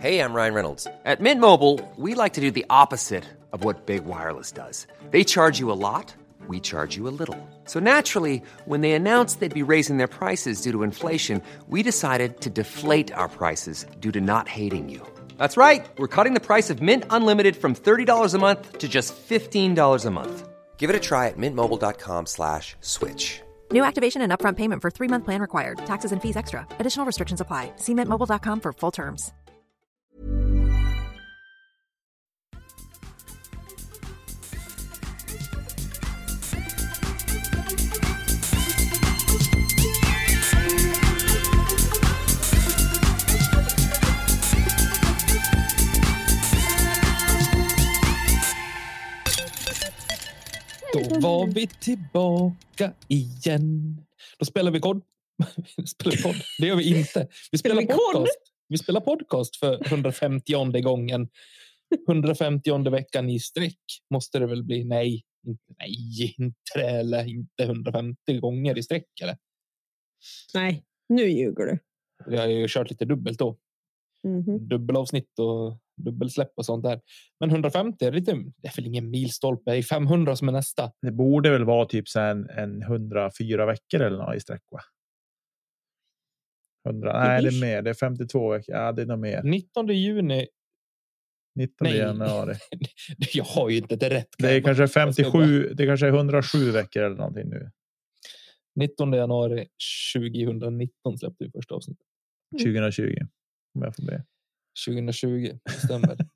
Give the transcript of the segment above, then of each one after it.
Hey, I'm Ryan Reynolds. At Mint Mobile, we like to do the opposite of what Big Wireless does. They charge you a lot, we charge you a little. So naturally, when they announced they'd be raising their prices due to inflation, we decided to deflate our prices due to not hating you. That's right. We're cutting the price of Mint Unlimited from $30 a month to just $15 a month. Give it a try at mintmobile.com slash switch. New activation and upfront payment for three month plan required. Taxes and fees extra. Additional restrictions apply. See mintmobile.com for full terms. Var vi tillbaka igen. Då spelar vi kod. spelar vi kod. Det gör vi inte. Vi spelar, Spelar podcast. Vi spelar podcast för 150 gången. 150 veckan i sträck måste det väl bli. Nej, inte, nej, inte. Eller inte 150 gånger i sträck. Eller? Nej, nu ljuger du. Vi har ju kört lite dubbelt då. Mhm. Dubbelavsnitt och dubbelsläpp och sånt där. Men 150 är lite. Det är väl ingen milstolpe. Är 500 som är nästa. Det borde väl vara typ så en, en 104 veckor eller något i sträck. Va? 100, nej, det är mer. Det är 52 veckor. Ja, det är nog mer. 19 juni. 19 Nej. januari. Jag har ju inte det rätt. Det är kanske Jag ska bara- 57. Det kanske är 107 veckor eller någonting nu. 19 januari 2019 släppte vi första avsnittet. 2020. Om jag får be. 2020 stämmer.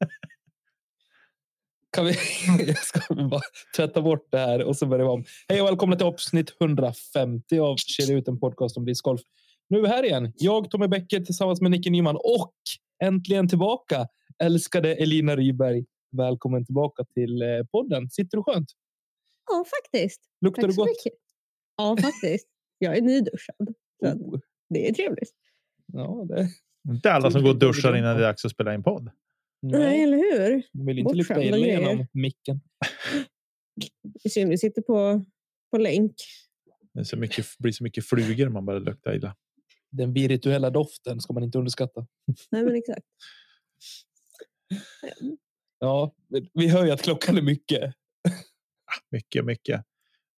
kan vi? jag ska bara tvätta bort det här och så börjar vi om. Hej och välkomna till avsnitt 150 av Kedja ut en podcast om discgolf. Nu är vi här igen. Jag, Tommy Bäcker tillsammans med Nicke Nyman och äntligen tillbaka älskade Elina Ryberg. Välkommen tillbaka till eh, podden. Sitter du skönt? Ja, faktiskt. Luktar Tack så gott? mycket. Ja, faktiskt. Jag är nyduschad. Oh, det är trevligt. ja, det. Inte alla som går och duschar innan det är dags att spela in podd. Nej, Nej, eller hur? de vill inte lukta illa grejer. genom micken. Vi sitter på, på länk. Det är så mycket, blir så mycket flugor man bara luktar illa. Den virtuella doften ska man inte underskatta. Nej, men exakt. Ja, vi hör ju att klockan är mycket. Mycket, mycket.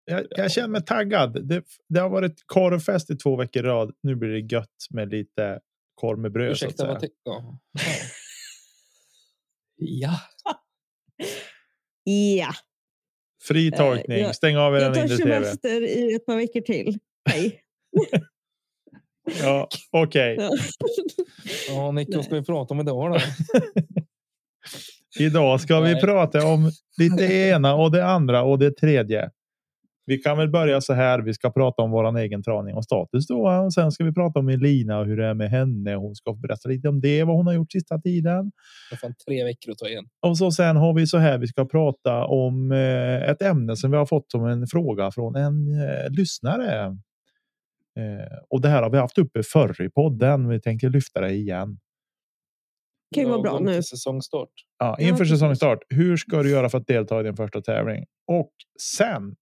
Jag, jag känner mig taggad. Det, det har varit korvfest i två veckor i rad. Nu blir det gött med lite korv med bröd. Ursäkta, vad ja. ja. Ja, Fri Eh, tolkning. jag- Stäng av er jag tar semester i ett par veckor till. Nej. Ja, Okej, Ja. Ja, Nicke, vad ska vi prata om idag då? idag ska vi Nej. prata om lite ena och det andra och det tredje. Vi kan väl börja så här. Vi ska prata om våran egen träning och status då. Och sen ska vi prata om Elina och hur det är med henne. Hon ska berätta lite om det, vad hon har gjort sista tiden. Det är fan tre veckor att ta igen. Och så sen har vi så här. Vi ska prata om eh, ett ämne som vi har fått som en fråga från en eh, lyssnare. Eh, och det här har vi haft uppe förr i podden. Vi tänker lyfta det igen. kan ju vara bra nu. Säsongstart. Ja, inför säsongstart. Hur ska du göra för att delta i din första tävling? Och sen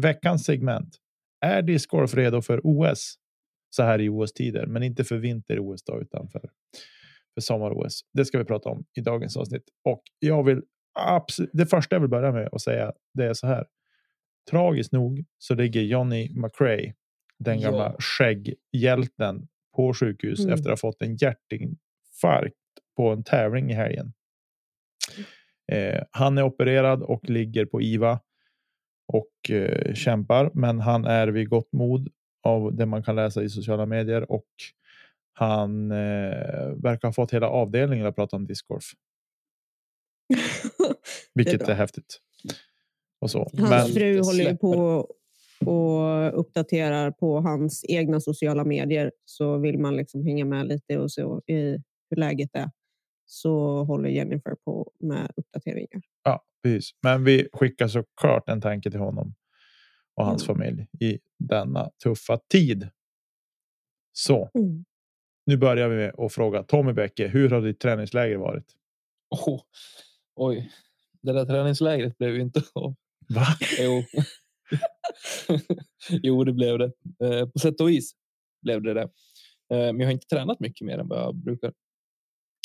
veckans segment. Är discgolf redo för OS? Så här i OS-tider, men inte för vinter-OS utan för, för sommar-OS. Det ska vi prata om i dagens avsnitt. Och jag vill absolut. Det första jag vill börja med att säga det är så här. Tragiskt nog så ligger Johnny McRae, den Ja. gamla skägghjälten, på sjukhus Mm. efter att ha fått en hjärtinfarkt på en tävling i helgen. Eh, han är opererad och ligger på IVA och eh, kämpar, men han är vid gott mod av det man kan läsa i sociala medier och han eh, verkar ha fått hela avdelningen att prata om discgolf, vilket är, bra. häftigt. Och så. Hans Men, fru håller på och uppdaterar på hans egna sociala medier. Så vill man liksom hänga med lite och så i hur läget är så håller Jennifer på med uppdateringar. ja, precis. Men vi skickar såklart en tanke till honom och hans Mm. familj i denna tuffa tid. Så Mm. nu börjar vi med att fråga Tommy Bäcke. Hur har ditt träningsläger varit? Oh, oj, det där träningslägret blev ju inte av. Va? Jo. jo, det blev det. Eh, på sätt och vis blev det det. Eh, men jag har inte tränat mycket mer än vad jag brukar.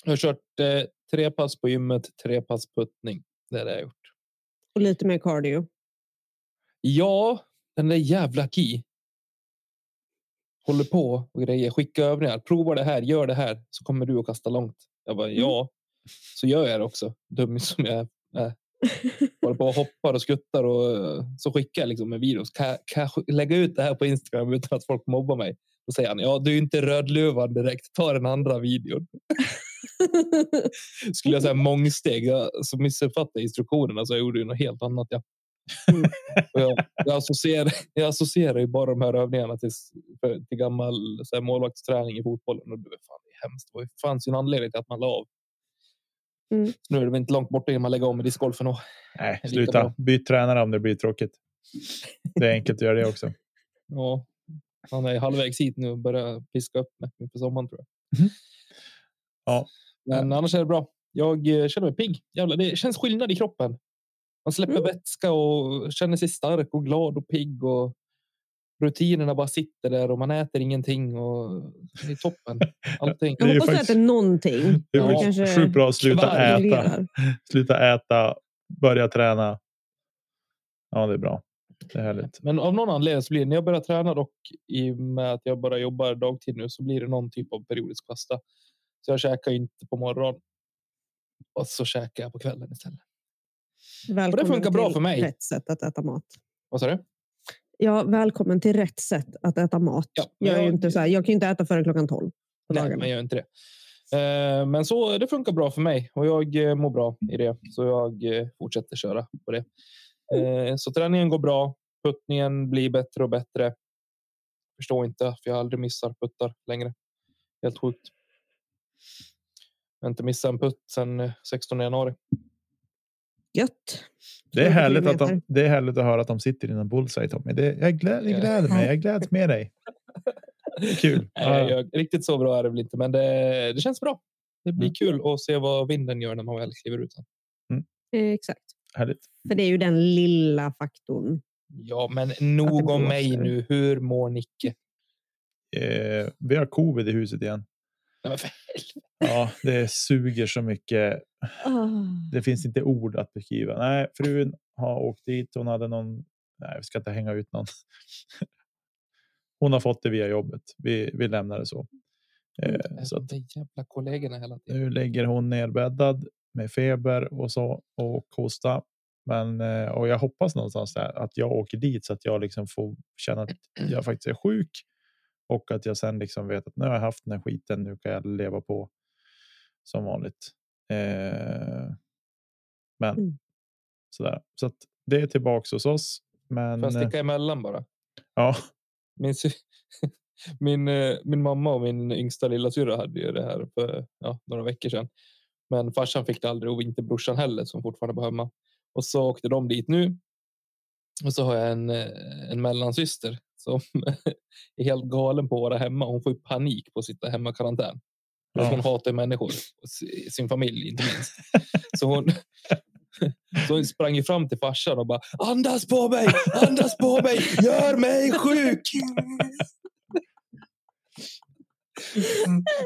Jag har kört eh, tre pass på gymmet, tre pass puttning. Det det jag har gjort. Och lite mer cardio. Ja, den där jävla Ki. Håller på och grejer. Skicka övningar. Prova det här. Gör det här så kommer du att kasta långt. Jag bara ja, så gör jag det också. Dum som jag är. Håller på och hoppar och skuttar och eh, så skickar jag liksom en video. Kan, jag- kan jag lägga ut det här på Instagram utan att folk mobbar mig? Då säger han ja, du är inte rödluvan direkt. Ta den andra videon. Skulle jag säga mångsteg jag, så missuppfattade instruktionerna så jag gjorde ju något helt annat. Ja. Mm. Jag, jag, associerar, jag associerar ju bara de här övningarna till, till gammal så här, målvaktsträning i fotbollen. Och det, var fan, det är hemskt. Det fanns ju en anledning till att man la av. Mm. Nu är det väl inte långt borta innan man lägger om med discgolfen. Och, Nej, sluta. Byt tränare om det blir tråkigt. Det är enkelt att göra det också. ja, han är halvvägs hit nu och börjar piska upp mig inför sommaren tror jag. Mhm. Ja. Men annars är det bra. Jag eh, känner mig pigg. Jävlar, det känns skillnad i kroppen. Man släpper Mm. vätska och känner sig stark och glad och pigg och rutinerna bara sitter där och man äter ingenting och det är toppen. Allting. Jag hoppas faktiskt- det är någonting. Det är Ja, kanske sjukt bra att sluta äta. Sluta äta, börja träna. Ja, det är bra. Det är härligt. Men av någon anledning så blir det när jag börjar träna dock i och med att jag bara jobbar dagtid nu så blir det någon typ av periodisk fasta. Så jag käkar inte på morgonen. Och så käkar jag på kvällen istället. Välkommen funkar bra för mig. Rätt sätt att äta mat. Vad sa du? Ja, välkommen till rätt sätt att äta mat. Ja, jag, jag- inte så här, jag kan ju inte äta före klockan 12 på Nej, dagarna. men jag gör inte det. Eh, Men så det funkar bra för mig och jag eh, mår bra i det. Så jag eh, fortsätter köra på det. Eh, Så träningen går bra. Puttningen blir bättre och bättre. Förstår inte för jag aldrig missar puttar längre. Helt sjukt. Jag har inte missat en putt sedan eh, 16 januari. Gött. Det är, härligt att de, det är härligt att höra att de sitter i en bullseye Tommy. Det, jag, glä, jag gläder mig. Jag gläds med dig. Kul. Nej, Ja, jag, riktigt så bra är det väl inte, men det, det känns bra. Det blir Mm. kul att se vad vinden gör när man väl kliver ut. sen. Eh, Exakt. härligt. För det är ju den lilla faktorn. Ja, men nog om mig nu. Hur mår Nicke? Eh, vi har covid i huset igen. Ja, det suger så mycket. Ah. Det finns inte ord att beskriva. Nej, frun har åkt dit. Hon hade någon. Nej, vi ska inte hänga ut någon. Hon har fått det via jobbet. Vi, vi lämnar det så. Eh, så att jävla kollegorna hela tiden. nu ligger hon nerbäddad med feber och så och hosta. Men eh, och jag hoppas någonstans där att jag åker dit så att jag liksom får känna att jag faktiskt är sjuk och att jag sen liksom vet att nu har jag haft den här skiten. Nu kan jag leva på som vanligt. Eh, men Mm. sådär så att det är tillbaks hos oss. Men Får jag eh, sticka emellan bara? ja, Min, min, eh, min mamma och min yngsta lillasyrra hade ju det här för ja, några veckor sedan. Men farsan fick det aldrig och inte brorsan heller som fortfarande var hemma. Och så åkte de dit nu. Och så har jag en, eh, en mellansyster som är helt galen på att vara hemma. Hon får ju panik på att sitta hemma i karantän. Ja. Hon hatar människor, sin familj inte minst. Så hon, så hon sprang ju fram till farsan och bara andas på mig, andas på mig, gör mig sjuk.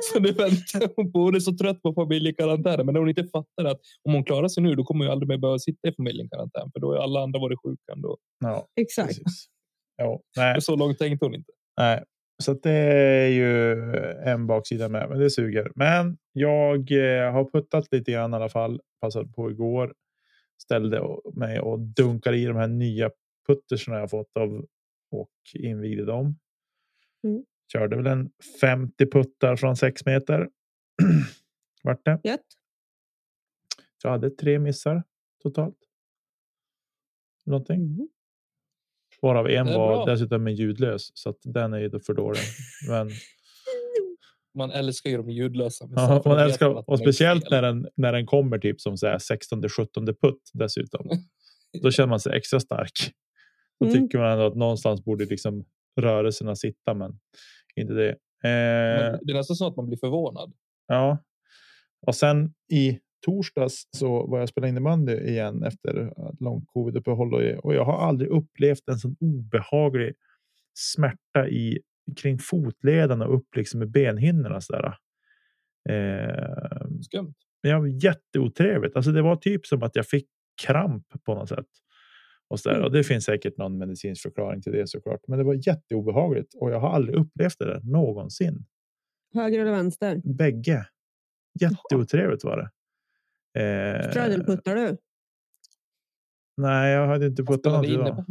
Så nu väntar hon på, hon är så trött på familjekarantänen, men när hon inte fattar att om hon klarar sig nu, då kommer hon ju aldrig mer behöva sitta i familjekarantän, för då är alla andra varit sjuka ändå. ja Exakt. precis. Ja, nej, så långt tänkte hon inte. Nej, så det är ju en baksida med, men det suger. Men jag eh, har puttat lite grann i alla fall. Passade på igår. Ställde mig och dunkade i de här nya puttersna jag fått av och invigde dem. Mm. Körde väl en 50 puttar från 6 meter. Vart det. Gött. Jag hade tre missar totalt. Någonting. Mm. Varav en var bra. dessutom en ljudlös. Så att den är ju för dålig. Men Man älskar ju de ljudlösa. Ja, man älskar, att och speciellt när den, när den kommer typ som så här 16 17 putt dessutom. Då känner man sig extra stark. Då Mm. tycker man ändå att någonstans borde liksom rörelserna sitta, men inte det. Eh, Men Det är nästan så att man blir förvånad. ja, och sen i torsdags så var jag spelade innebandy igen efter långt covid-uppehåll och, och jag har aldrig upplevt en sån obehaglig smärta i kring fotleden och upp liksom med benhinnorna så där. Eh, Skumt. ja, jätteotrevligt. Alltså det var typ som att jag fick kramp på något sätt. Och, så där. Mm. och det finns säkert någon medicinsk förklaring till det såklart. Men det var jätteobehagligt och jag har aldrig upplevt det där någonsin. Höger eller vänster? Bägge. Jätteotrevligt var det. Eh, du? nej, jag hade inte puttat något idag.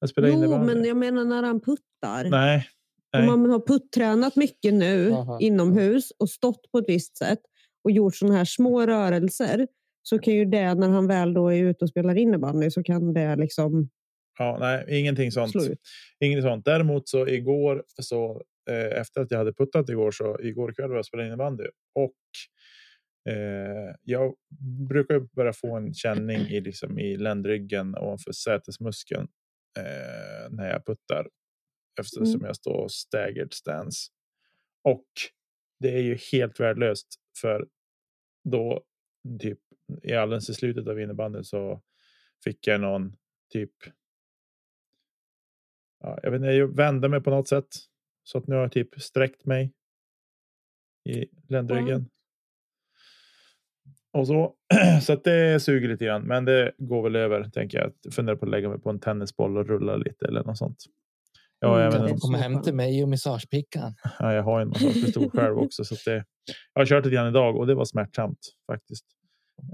Jag spelade Jo, innebandy. men jag menar när han puttar. Nej, Om nej. man har puttränat mycket nu Aha. inomhus och stått på ett visst sätt och gjort sådana här små rörelser så kan ju det när han väl då är ute och spelar innebandy så kan det liksom Ja, nej, ingenting sånt. Inget sånt. Däremot så igår så eh, efter att jag hade puttat igår så igår kväll var jag spelade innebandy och eh, jag brukar börja få en känning i liksom i ländryggen ovanför sätesmuskeln eh, när jag puttar eftersom jag står staggered stance. Och det är ju helt värdelöst för då typ i alldeles i slutet av innebandyn så fick jag någon typ ja, jag vet inte, jag vände mig på något sätt. Så att nu har jag typ sträckt mig i ländryggen. Och så, så att det suger lite grann, men det går väl över tänker jag. Jag funderar på att lägga mig på en tennisboll och rulla lite eller något sånt. Ja, Mm, jag, det vet är inte, Kom så hem till mig och massagepickan. ja, jag har en massagepistol själv också. Så att det, jag har kört lite grann idag och det var smärtsamt faktiskt.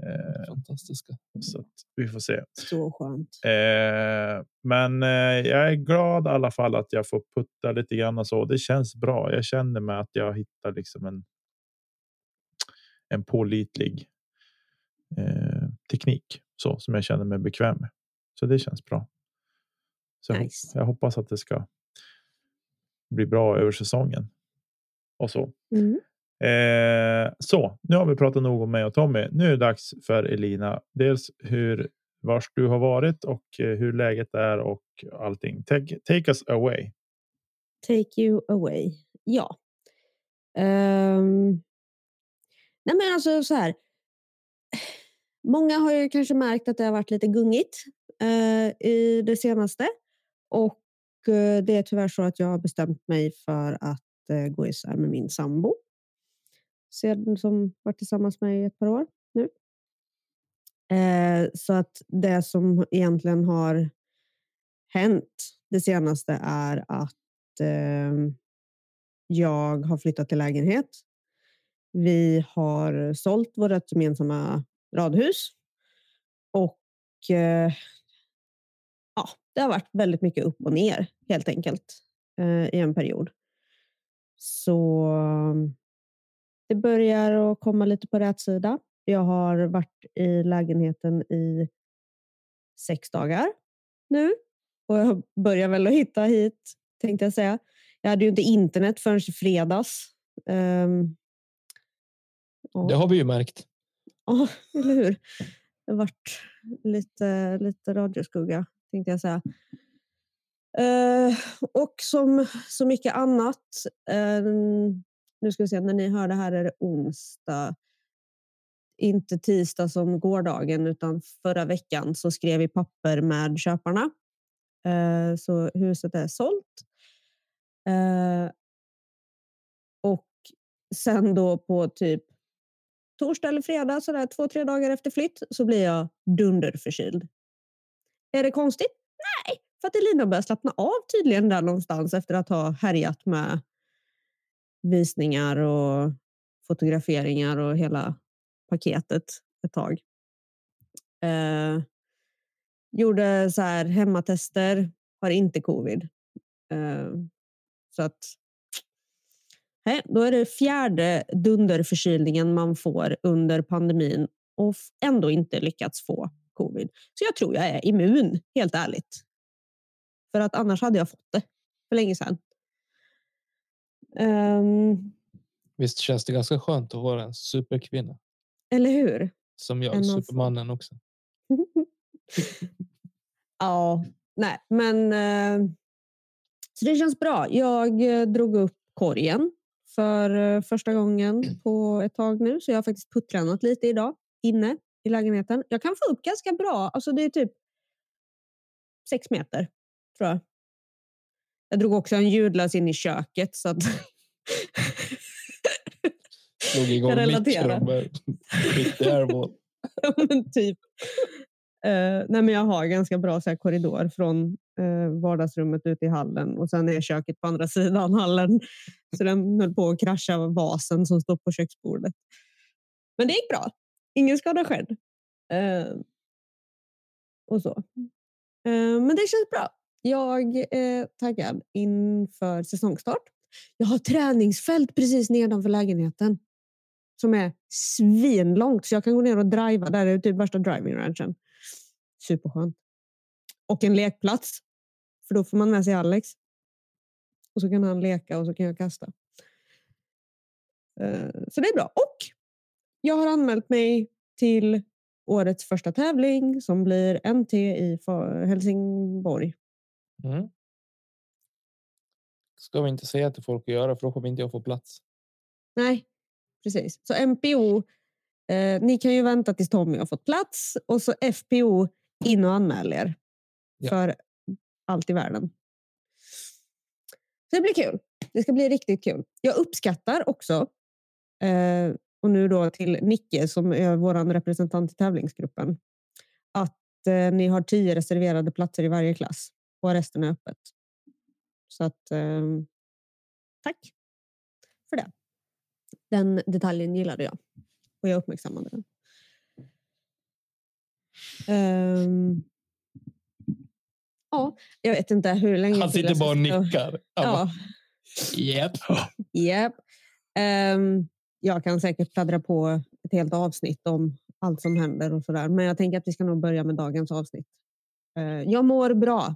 Eh, Fantastiska. så att vi får se. Så skönt. Eh, men eh, jag är glad i alla fall att jag får putta lite grann och så. Det känns bra. Jag känner mig att jag hittar liksom en. En pålitlig. Eh, teknik så som jag känner mig bekväm med. Så det känns bra. Så jag, Nice. jag hoppas att det ska. Bli bra över säsongen. Och så. Mm. Eh, så nu har vi pratat nog om mig och Tommy. Nu är det dags för Elina. Dels hur vars du har varit och eh, hur läget är och allting. Take, take us away. Take you away. Ja. Ehm. nej men alltså så här. Många har ju kanske märkt att det har varit lite gungigt eh, i det senaste. Och eh, det är tyvärr så att jag har bestämt mig för att eh, gå isär med min sambo. Sedan som varit tillsammans med i ett par år nu. Eh, så att det som egentligen har hänt det senaste är att eh, jag har flyttat till lägenhet. Vi har sålt vårt gemensamma radhus. Och eh, ja, det har varit väldigt mycket upp och ner helt enkelt eh, i en period. Så det börjar att komma lite på rätt sida. Jag har varit i lägenheten i sex dagar nu. Och jag börjar väl att hitta hit, tänkte jag säga. Jag hade ju inte internet förrän i fredags. Um, Det har vi ju märkt. Ja, eller hur? Det vart varit lite, lite radioskugga, tänkte jag säga. Eh, och som så mycket annat, eh, nu ska vi se, när ni hör det här är det onsdag. Inte tisdag som gårdagen, utan förra veckan så skrev vi papper med köparna. Eh, så huset är sålt. Eh, och sen då på typ torsdag eller fredag, sådär två, tre dagar efter flytt, så blir jag dunderförkyld. Är det konstigt? Nej, för att Elina börjar slappna av tydligen där någonstans efter att ha härjat med visningar och fotograferingar och hela paketet ett tag. Eh, gjorde så här hemmatester, har inte covid. Eh, så att Nej, då är det fjärde dunderförkylningen man får under pandemin och ändå inte lyckats få covid. Så jag tror jag är immun, helt ärligt. För att annars hade jag fått det för länge sedan. Ehm, Visst känns det ganska skönt att vara en superkvinna eller hur? som jag, En av supermannen också. ja, nej, men eh, så det känns bra. Jag eh, drog upp korgen för eh, första gången på ett tag nu, så jag har faktiskt puttränat lite idag inne i lägenheten. Jag kan få upp ganska bra. Alltså det är typ sex meter, tror jag. Jag drog också en ljudlös in i köket så att Slog igång mikron med riktig airball. Ja, men typ. Eh, nej, men jag har ganska bra så här, korridor från eh, vardagsrummet ut i hallen och sen är köket på andra sidan hallen. Så den höll på att krascha vasen som står på köksbordet. Men det gick bra. Ingen skada skedd. Eh, och så. Eh, men det känns bra. Jag är taggad inför säsongstart. Jag har träningsfält precis nedanför lägenheten som är svinlångt så jag kan gå ner och driva. Där är typ värsta driving ranchen. Superskönt. Och en lekplats. För då får man med sig Alex. Och så kan han leka och så kan jag kasta. Eh, Så det är bra. Och jag har anmält mig till årets första tävling som blir NT i Helsingborg. Mm. Ska vi inte säga till folk att göra för då kommer inte jag få plats. Nej, precis. Så MPO, eh, ni kan ju vänta tills Tommy har fått plats och så FPO, in och anmäl er. Ja. För allt i världen. Så det blir kul. Det ska bli riktigt kul. Jag uppskattar också, eh, och nu då till Nicke som är vår representant i tävlingsgruppen, att eh, ni har tio reserverade platser i varje klass och resten är öppet. Så att eh, tack för det. Den detaljen gillade jag och jag uppmärksammade den. Ehm, ja, jag vet inte hur länge Han sitter bara och nickar. Ja, Japp. Japp. Ehm, jag kan säkert pladdra på ett helt avsnitt om allt som händer och sådär. Men jag tänker att vi ska nog börja med dagens avsnitt. Eh, jag mår bra.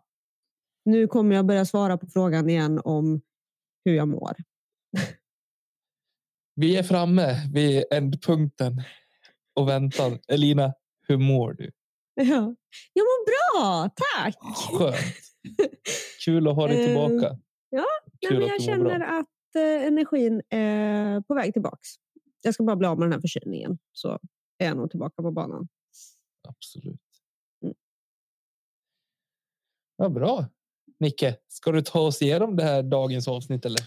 Nu kommer jag börja svara på frågan igen om hur jag mår. Vi är framme vid ändpunkten och väntar. Elina, hur mår du? Ja. Jag mår bra, tack! Skönt. Kul att ha dig Eh, tillbaka. ja, Kul men jag känner bra. att eh, energin är på väg tillbaks. Jag ska bara bli av med den här förkylningen så är jag nog tillbaka på banan. Absolut. Mm. Ja, bra. Nicke, ska du ta oss igenom det här dagens avsnitt eller?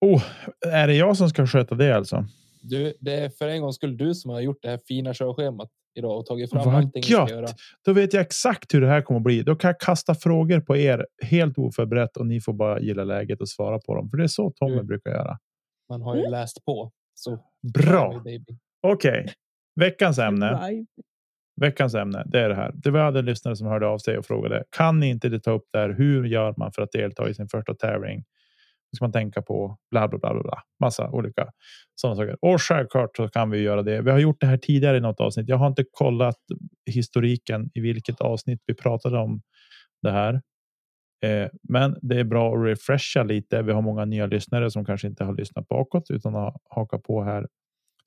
Oh, är det jag som ska sköta det alltså? Du, det är för en gång skull du som har gjort det här fina körschemat idag och tagit fram Vad allting vi ska gött! göra. Då vet jag exakt hur det här kommer att bli. Då kan jag kasta frågor på er helt oförberett och ni får bara gilla läget och svara på dem. För det är så Tommy Mm. brukar göra. Man har ju läst på. Så Bra. Okej, veckans ämne. Veckans ämne, det är det här. Det var en lyssnare som hörde av sig och frågade. Kan ni inte ta upp där? Hur gör man för att delta i sin första tävling? Ska man tänka på? Bla, bla, bla, bla. Massa olika sådana saker. Och självklart så kan vi göra det. Vi har gjort det här tidigare i något avsnitt. Jag har inte kollat historiken i vilket avsnitt vi pratade om det här. Eh, men det är bra att refresha lite. Vi har många nya lyssnare som kanske inte har lyssnat bakåt utan har hakat på här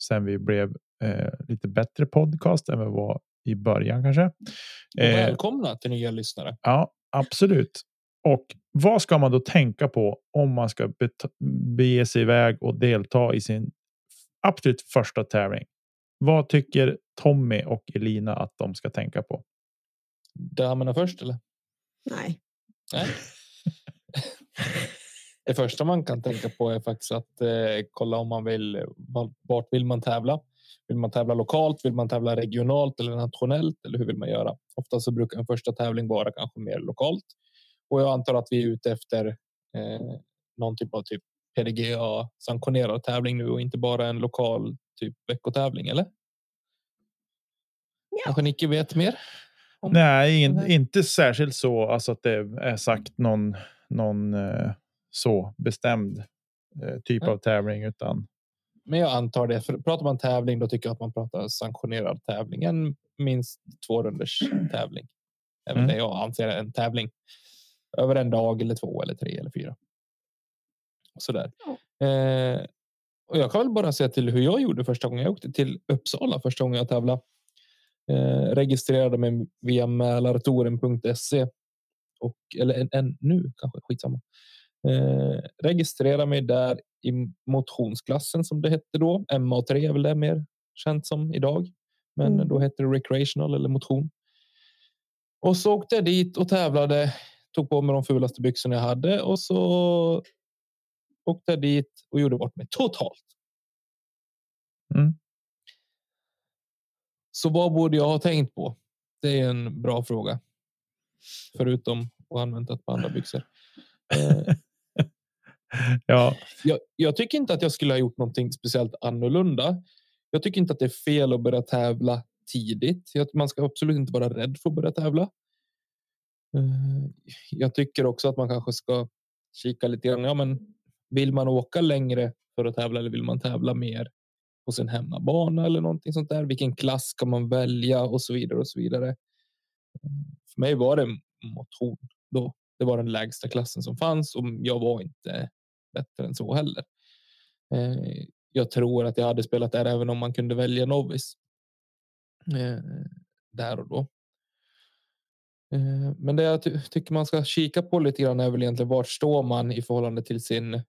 sen vi blev eh, lite bättre podcast än vi var i början kanske. Eh, välkomna till nya lyssnare. Ja, absolut. Och vad ska man då tänka på om man ska bege sig iväg och delta i sin absolut första tävling? Vad tycker Tommy och Elina att de ska tänka på? Damerna först eller? Nej. Nej. Det första man kan tänka på är faktiskt att eh, kolla om man vill. var- Vart vill man tävla? Vill man tävla lokalt? Vill man tävla regionalt eller nationellt? Eller hur vill man göra? Ofta så brukar en första tävling vara kanske mer lokalt. Och jag antar att vi är ute efter eh, någon typ av typ PDGA sanktionerad tävling nu och inte bara en lokal typ veckotävling. Eller? Ja. Kanske Nicke vet mer? Om- Nej, in, inte särskilt så alltså att det är sagt någon, någon eh, så bestämd eh, typ Nej. av tävling, utan Men jag antar det. För pratar man tävling, då tycker jag att man pratar sanktionerad tävling. En minst två runders tävling. Även Mm. det jag anser är en tävling. Över en dag eller två eller tre eller fyra. Sådär. Eh, och jag kan väl bara säga till hur jag gjorde första gången jag åkte till Uppsala första gången jag tävlade. Eh, registrerade mig via mälartoren.se och eller en, en nu kanske skitsamma. Eh, registrera mig där i motionsklassen som det hette då. MA3 är väl det mer känt som idag. Men Mm. då hette det recreational eller motion. Och så åkte jag dit och tävlade. Tog på mig de fulaste byxorna jag hade och så åkte jag dit och gjorde bort mig totalt. Mm. Så vad borde jag ha tänkt på? Det är en bra fråga. Förutom att använda ett par andra byxor. Eh, Ja, jag, jag tycker inte att jag skulle ha gjort någonting speciellt annorlunda. Jag tycker inte att det är fel att börja tävla tidigt. Man ska absolut inte vara rädd för att börja tävla. Eh, jag tycker också att man kanske ska kika lite grann. Ja, men vill man åka längre för att tävla eller vill man tävla mer på sin hemmabana eller någonting sånt där? Vilken klass ska man välja och så vidare och så vidare. Eh, för mig var det motion då. Det var den lägsta klassen som fanns och jag var inte bättre än så heller. Eh, jag tror att jag hade spelat där även om man kunde välja novis. Där och då. Eh, Men det jag ty- tycker man ska kika på lite grann är väl egentligen vart står man i förhållande till sin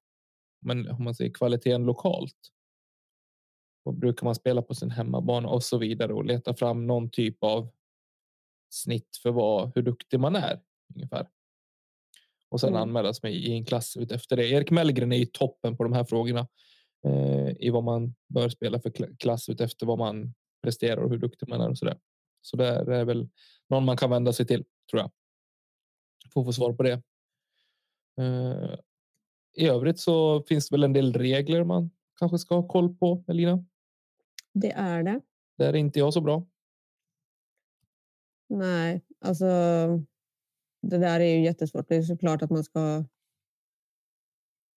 men om man säger kvaliteten lokalt. Och brukar man spela på sin hemmabana och så vidare och leta fram någon typ av snitt för vad, hur duktig man är ungefär. Och sen Mm. anmäla sig i en klass ut efter det. Erik Mellgren är ju toppen på de här frågorna eh, i vad man bör spela för kla- klass ut efter vad man presterar och hur duktig man är och så där. Så det är väl någon man kan vända sig till tror jag. Att få svar på det. Eh, I övrigt så finns det väl en del regler man kanske ska ha koll på, Elina. Det är det. Där är inte jag så bra. Nej, alltså det där är ju jättesvårt. Det är såklart att man ska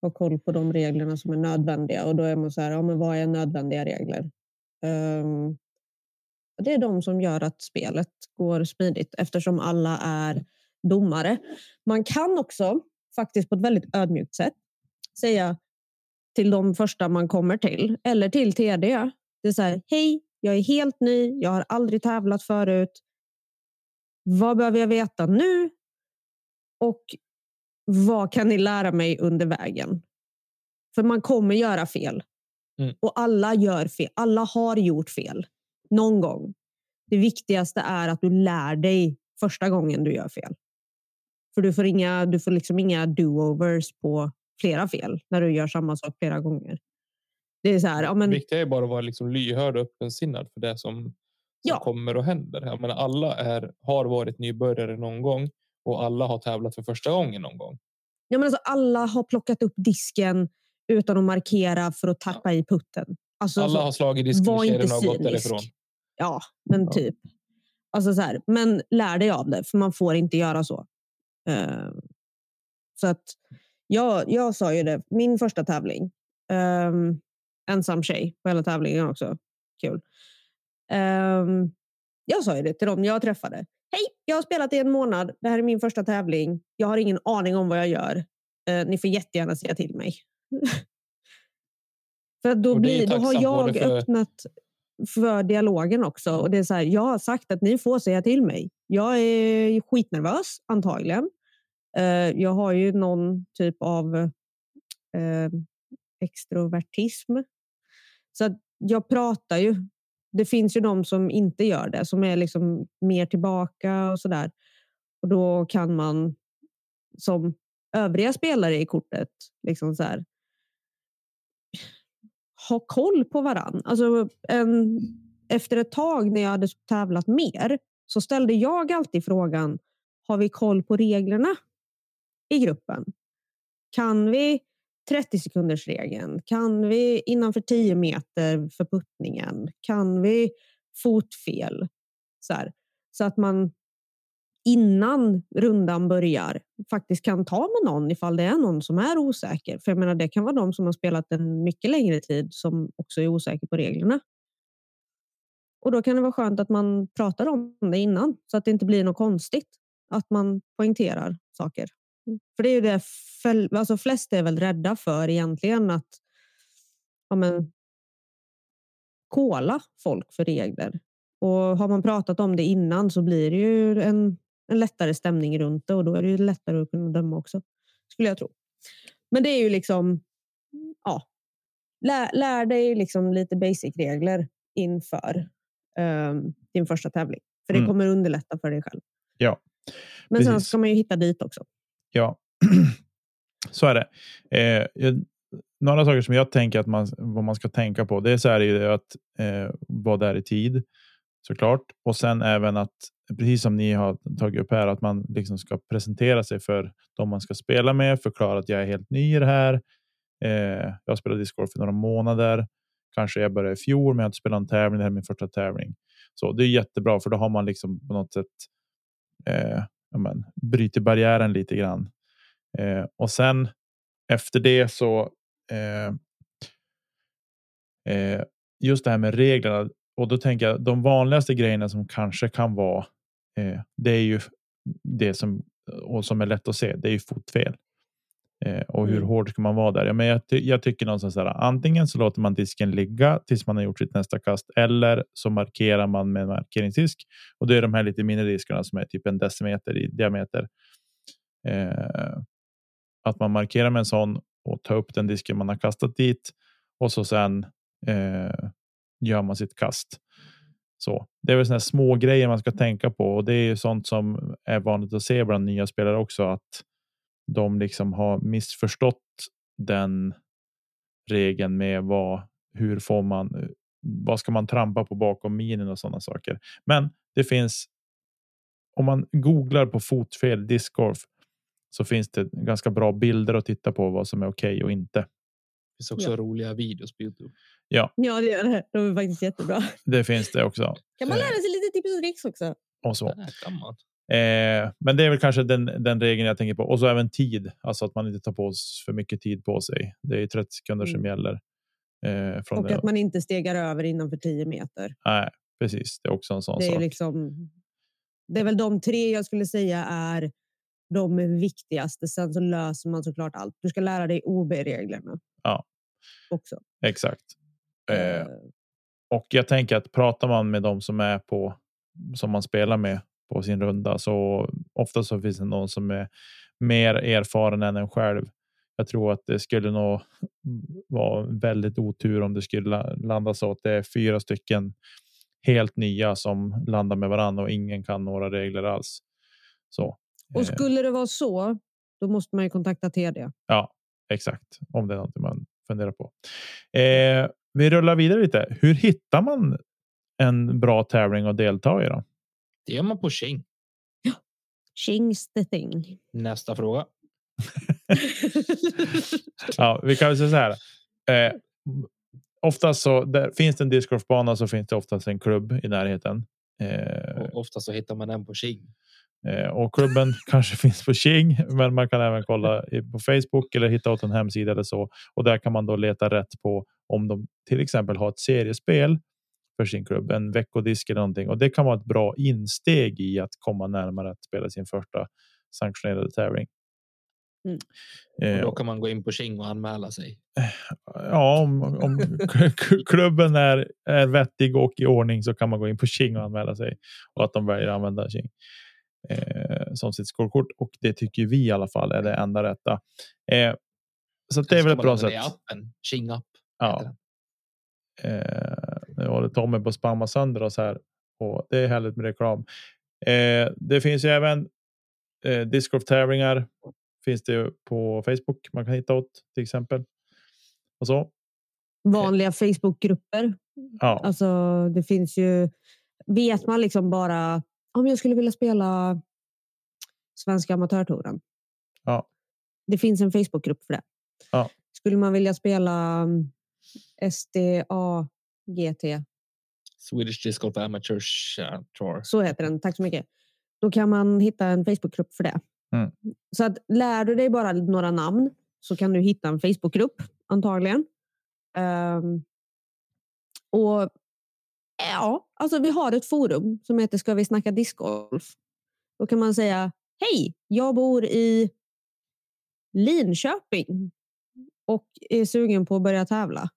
ha koll på de reglerna som är nödvändiga och då är man så här, ja, men vad är nödvändiga regler? Ehm, det är de som gör att spelet går smidigt eftersom alla är domare. Man kan också faktiskt på ett väldigt ödmjukt sätt säga till de första man kommer till eller till TD. Det är så här, hej, jag är helt ny, jag har aldrig tävlat förut. Vad behöver jag veta nu? Och vad kan ni lära mig under vägen? För man kommer göra fel. Mm. Och alla gör fel. Alla har gjort fel. Någon gång. Det viktigaste är att du lär dig första gången du gör fel. För du får, inga, du får liksom inga do-overs på flera fel när du gör samma sak flera gånger. Det är så här, ja, men, Det viktiga är bara att vara liksom lyhörd och öppensinnad för det som, som Ja. kommer och händer. Jag menar, alla är, har varit nybörjare någon gång och alla har tävlat för första gången någon gång. Ja, men alltså, alla har plockat upp disken utan att markera för att tappa i putten. Alltså, Alla har slagit var inte disken och gått därifrån. Ja, men typ. Alltså så här, men lär dig av det, för man får inte göra så. Eh, så att jag, jag sa ju det, min första tävling. Um, ensam tjej på hela tävlingen också. Kul. Ehm, jag sa ju det till dem jag träffade. Hej, jag har spelat i en månad. Det här är min första tävling. Jag har ingen aning om vad jag gör. Eh, ni får jättegärna säga till mig. för då, blir, då har jag för- öppnat för dialogen också. Och det är så här, jag har sagt att ni får säga till mig. Jag är skitnervös, antagligen. Eh, jag har ju någon typ av eh, extrovertism. Så att jag pratar ju. Det finns ju de som inte gör det, som är liksom mer tillbaka och sådär. Och då kan man som övriga spelare i kortet liksom så här, ha koll på varann. Alltså en, efter ett tag när jag hade tävlat mer så ställde jag alltid frågan, har vi koll på reglerna i gruppen? Kan vi 30 sekunders regeln? Kan vi innanför 10 meter för puttningen? Kan vi fotfel? Så, här. så att man innan rundan börjar faktiskt kan ta med någon ifall det är någon som är osäker. För jag menar, det kan vara de som har spelat en mycket längre tid som också är osäker på reglerna. Och då kan det vara skönt att man pratar om det innan så att det inte blir något konstigt. Att man poängterar saker. Mm. För det är ju det alltså flest är väl rädda för egentligen att ja, men, kola folk för regler. Och har man pratat om det innan så blir det ju en, en lättare stämning runt det och då är det ju lättare att kunna döma också. Skulle jag tro. Men det är ju liksom, ja, lär, lär dig liksom lite basic-regler inför ehm, din första tävling. För det Mm. kommer underlätta för dig själv. Ja, Men sen precis. ska man ju hitta dit också. Ja, så är det. Eh, jag- några saker som jag tänker att man, vad man ska tänka på. Det är så här ju att eh, vara där i tid såklart. Och sen även att precis som ni har tagit upp här, att man liksom ska presentera sig för de man ska spela med, förklara att jag är helt ny i det här. Eh, jag spelade discgolf för några månader. Kanske jag började i fjol, men jag har inte spelat en tävling. Det här är min första tävling. Så det är jättebra, för då har man liksom på något sätt eh, ja, men, bryter barriären lite grann. Eh, och sen efter det så eh, eh, just det här med reglerna. Och då tänker jag de vanligaste grejerna som kanske kan vara. Eh, det är ju det som och som är lätt att se. Det är ju fotfel. Eh, och hur Mm. hård ska man vara där? Ja, men jag, ty jag tycker någonstans så här, antingen så låter man disken ligga tills man har gjort sitt nästa kast eller så markerar man med en markeringsdisk. Och det är de här lite mindre diskarna som är typ en decimeter i diameter. Eh, att man markerar med en sån och tar upp den disken man har kastat dit och så sen eh, gör man sitt kast. Så det är väl såna här små grejer man ska tänka på och det är ju sånt som är vanligt att se bland nya spelare också att de liksom har missförstått den regeln med vad, hur får man, vad ska man trampa på bakom minen och sådana saker. Men det finns. Om man googlar på fotfel discgolf så finns det ganska bra bilder att titta på vad som är okej och inte. Det finns också Ja. roliga videos på Youtube. Ja, det gör det. De är faktiskt jättebra. Det finns det också. Kan man Eh, lära sig lite tips och tricks också? och så. Där kan man. Eh, men det är väl kanske den, den regeln jag tänker på. Och så även tid, alltså att man inte tar på sig för mycket tid på sig. Det är ju 30 sekunder som Mm. gäller. Eh, från Och det. att man inte stegar över innanför 10 meter. Nej, precis. Det är också en sån Det är, sak. liksom, det är väl de tre jag skulle säga är de viktigaste. Sen så löser man såklart allt. Du ska lära dig OB-reglerna. Ja. Också. Exakt. Eh, Eh, och jag tänker att pratar man med de som är på som man spelar med på sin runda så ofta så finns det någon som är mer erfaren än en själv. Jag tror att det skulle nog vara väldigt otur om det skulle la- landa så att det är fyra stycken helt nya som landar med varandra och ingen kan några regler alls. Så. Och eh, skulle det vara så, då måste man ju kontakta TD. Ja, exakt. Om det är något man funderar på. Eh, vi rullar vidare lite. Hur hittar man en bra tävling att delta i? Då? Det gör man på Tjing. Ching's the thing. Nästa fråga. Ja, vi kan väl säga så här. Eh, oftast så där finns det en discgolfbana så finns det oftast en klubb i närheten. Eh, Och ofta så hittar man den på Tjing. Eh, och klubben kanske finns på King, men man kan även kolla på Facebook eller hitta åt en hemsida eller så. Och där kan man då leta rätt på om de till exempel har ett seriespel för sin klubb, en veckodisk eller någonting. Och det kan vara ett bra insteg i att komma närmare att spela sin första sanktionerade tävling. Mm. Och Eh, då kan man gå in på Tjing och anmäla sig. Ja, om, om klubben är, är vettig och i ordning så kan man gå in på King och anmäla sig och att de väljer att använda King eh, som sitt skolkort. Och det tycker vi i alla fall är det enda rätta. Eh, så att det är väl ett bra sätt. appen. Tjing app. Ja. Eh, nu håller Tommy på att spamma sönder oss här och det är härligt med reklam. Eh, det finns ju även eh, discgolf tävlingar. Finns det ju på Facebook man kan hitta åt till exempel. Och så. Vanliga Facebookgrupper. Ja, Alltså, det finns ju... Vet man liksom bara om jag skulle vilja spela Svenska amatörtouren. Ja. Det finns en Facebookgrupp för det. Ja. Skulle man vilja spela mm, SDA GT, Swedish Disc Golf Amateurs Tour. så heter den. Tack så mycket. Då kan man hitta en Facebookgrupp för det. Mm. Så att lär du dig bara några namn så kan du hitta en Facebookgrupp antagligen. Ehm, och ja, alltså vi har ett forum som heter Ska vi snacka discgolf? Då kan man säga Hej, jag bor i Linköping och är sugen på att börja tävla.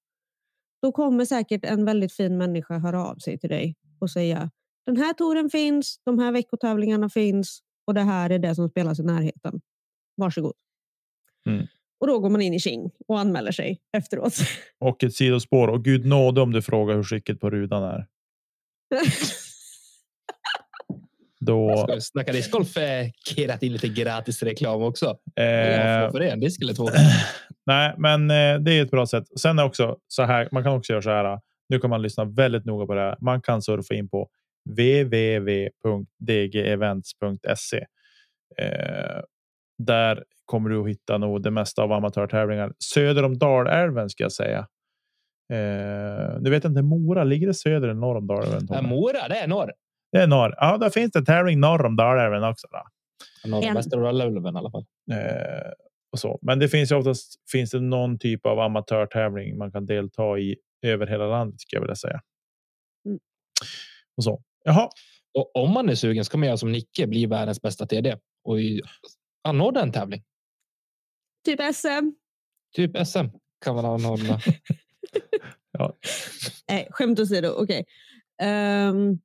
Då kommer säkert en väldigt fin människa höra av sig till dig och säga den här touren finns, de här veckotävlingarna finns och det här är det som spelas i närheten. Varsågod. Mm. Och då går man in i King och anmäler sig efteråt. och ett sidospår. Och gud nåde om du frågar hur skicket på rudan är. Då, Ska vi snacka discgolf? Eh, kirrat in lite gratis reklam också. eh, för det, en disk eller två. nej, men eh, det är ett bra sätt. Sen är också så här. Man kan också göra så här. Nu kan man lyssna väldigt noga på det här. Man kan surfa in på www.dgevents.se. Eh, där kommer du att hitta nog det mesta av amatörtävlingar söder om Dalälven ska jag säga. Eh, nu vet jag inte, Mora ligger det söder eller norr om Dalälven? Ja? Mora, det är norr. Det är norr. Ja, där finns det tävling norr om Dalälven också. Då. Norr om En- Västra Dalälven i alla fall. Eh, och så. Men det finns ju oftast finns det någon typ av amatörtävling man kan delta i över hela landet skulle jag vilja säga. Mm. Och så. Jaha, Och om man är sugen ska man göra som Nicke, bli världens bästa TD och anordna en tävling. Typ SM. Typ SM kan man anordna. Nej, skämt åsido. Okej. Ehm,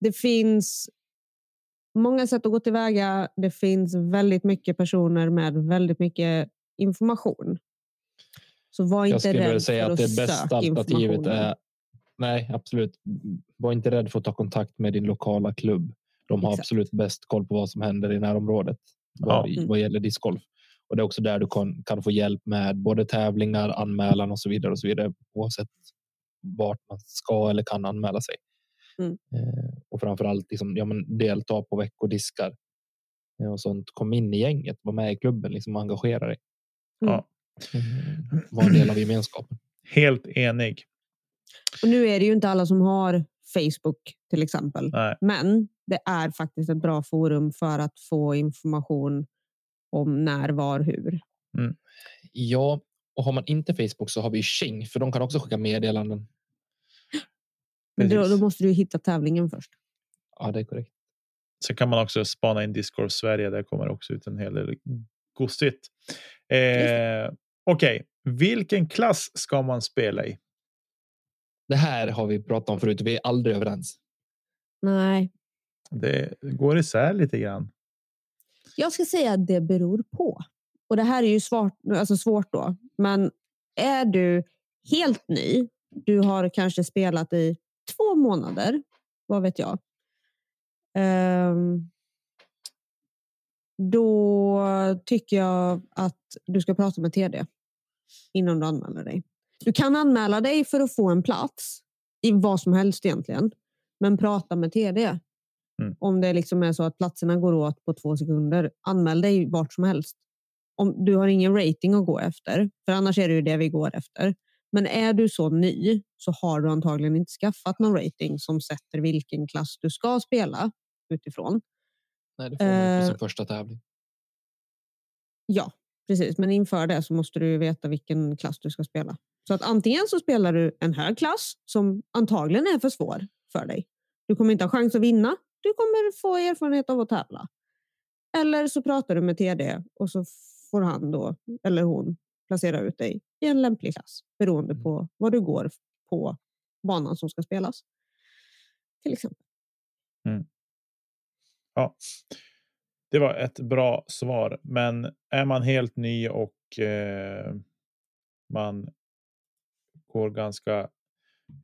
det finns många sätt att gå tillväga. Det finns väldigt mycket personer med väldigt mycket information. Så var inte rädd vilja säga för att det bästa alternativet är. Nej, absolut. Var inte rädd för att ta kontakt med din lokala klubb. De har Exakt. absolut bäst koll på vad som händer i närområdet Ja. vad, i- vad gäller discgolf. Och det är också där du kan, kan få hjälp med både tävlingar, anmälan och så vidare och så vidare oavsett vart man ska eller kan anmäla sig. Mm. Eh, och framförallt liksom, ja, men delta på veckodiskar eh, och sånt. Kom in i gänget, var med i klubben, liksom engagera dig. Ja. Mm. Var en del av gemenskapen. helt enig. Och nu är det ju inte alla som har Facebook till exempel. Nej, Men det är faktiskt ett bra forum för att få information om när, var, hur. Ja, och har man inte Facebook så har vi Xing, för de kan också skicka meddelanden. Men då, då måste du hitta tävlingen först. Ja, det är korrekt. Så kan man också spana in Discord Sverige. Där kommer också ut en hel del gosigt. Eh, Okej, vilken klass ska man spela i? Det här har vi pratat om förut vi är aldrig överens. Nej, Det går isär lite grann jag ska säga att det beror på. Och det här är ju svårt, alltså svårt då. Men är du helt ny, du har kanske spelat i två månader, vad vet jag. Um, då tycker jag att du ska prata med TD innan du anmäler dig. Du kan anmäla dig för att få en plats i vad som helst egentligen. Men prata med TD. Mm. Om det liksom är så att platserna går åt på två sekunder. Anmäl dig vart som helst. Om du har ingen rating att gå efter. För annars är det ju det vi går efter. Men är du så ny så har du antagligen inte skaffat någon rating som sätter vilken klass du ska spela utifrån. Nej, det får man på Eh. första tävling. Ja, precis. Men inför det så måste du veta vilken klass du ska spela. Så att antingen så spelar du en hög klass som antagligen är för svår för dig. Du kommer inte ha chans att vinna. Du kommer få erfarenhet av att tävla. Eller så pratar du med TD och så får han då, eller hon, placera ut dig i en lämplig klass beroende Mm. på vad du går på banan som ska spelas. Till exempel. Ja, det var ett bra svar. Men är man helt ny och eh, man går ganska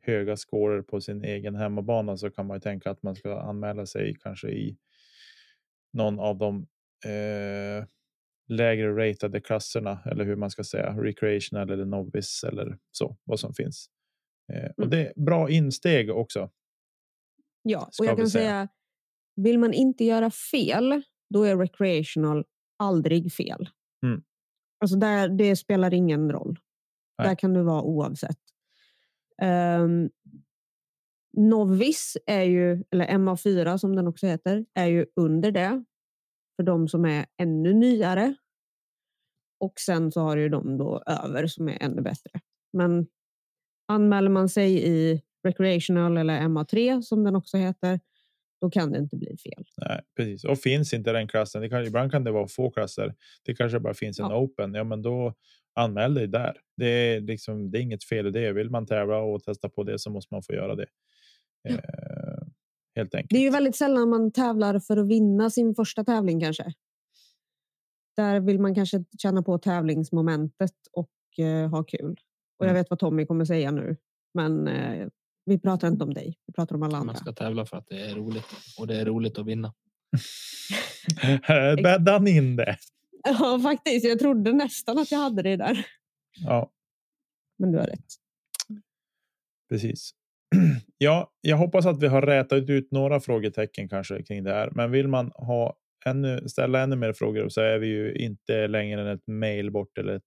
höga scorer på sin egen hemmabana så kan man ju tänka att man ska anmäla sig kanske i någon av de eh, lägre ratade klasserna eller hur man ska säga recreational eller novice eller så vad som finns. Eh, och Mm. det är bra insteg också. Ja, och jag kan säga. säga, vill man inte göra fel, då är recreational aldrig fel. Mm. Alltså där, det spelar ingen roll. Nej. Där kan du vara oavsett. Um, Novice är ju, eller MA4 som den också heter, är ju under det. För de som är ännu nyare. Och sen så har du ju de då över som är ännu bättre. Men anmäler man sig i recreational eller MA3 som den också heter, då kan det inte bli fel. Nej, precis. Och finns inte den klassen, det kan, ibland kan det vara få klasser. Det kanske bara finns en Ja. open. Ja, men då anmäl dig där. Det är liksom, det är inget fel i det. Vill man tävla och testa på det så måste man få göra det. Ja. Eh, helt enkelt. Det är ju väldigt sällan man tävlar för att vinna sin första tävling kanske. Där vill man kanske känna på tävlingsmomentet och eh, ha kul. Och jag Mm. vet vad Tommy kommer säga nu. Men eh, Vi pratar inte om dig. Vi pratar om alla andra. Man ska tävla för att det är roligt och det är roligt att vinna. Bäddade han in det? Ja, faktiskt. Jag trodde nästan att jag hade det där. Ja, Men du har rätt. precis. Ja, jag hoppas att vi har rätat ut några frågetecken kanske kring det här. Men vill man ha ännu, ställa ännu mer frågor så är vi ju inte längre än ett mail bort eller ett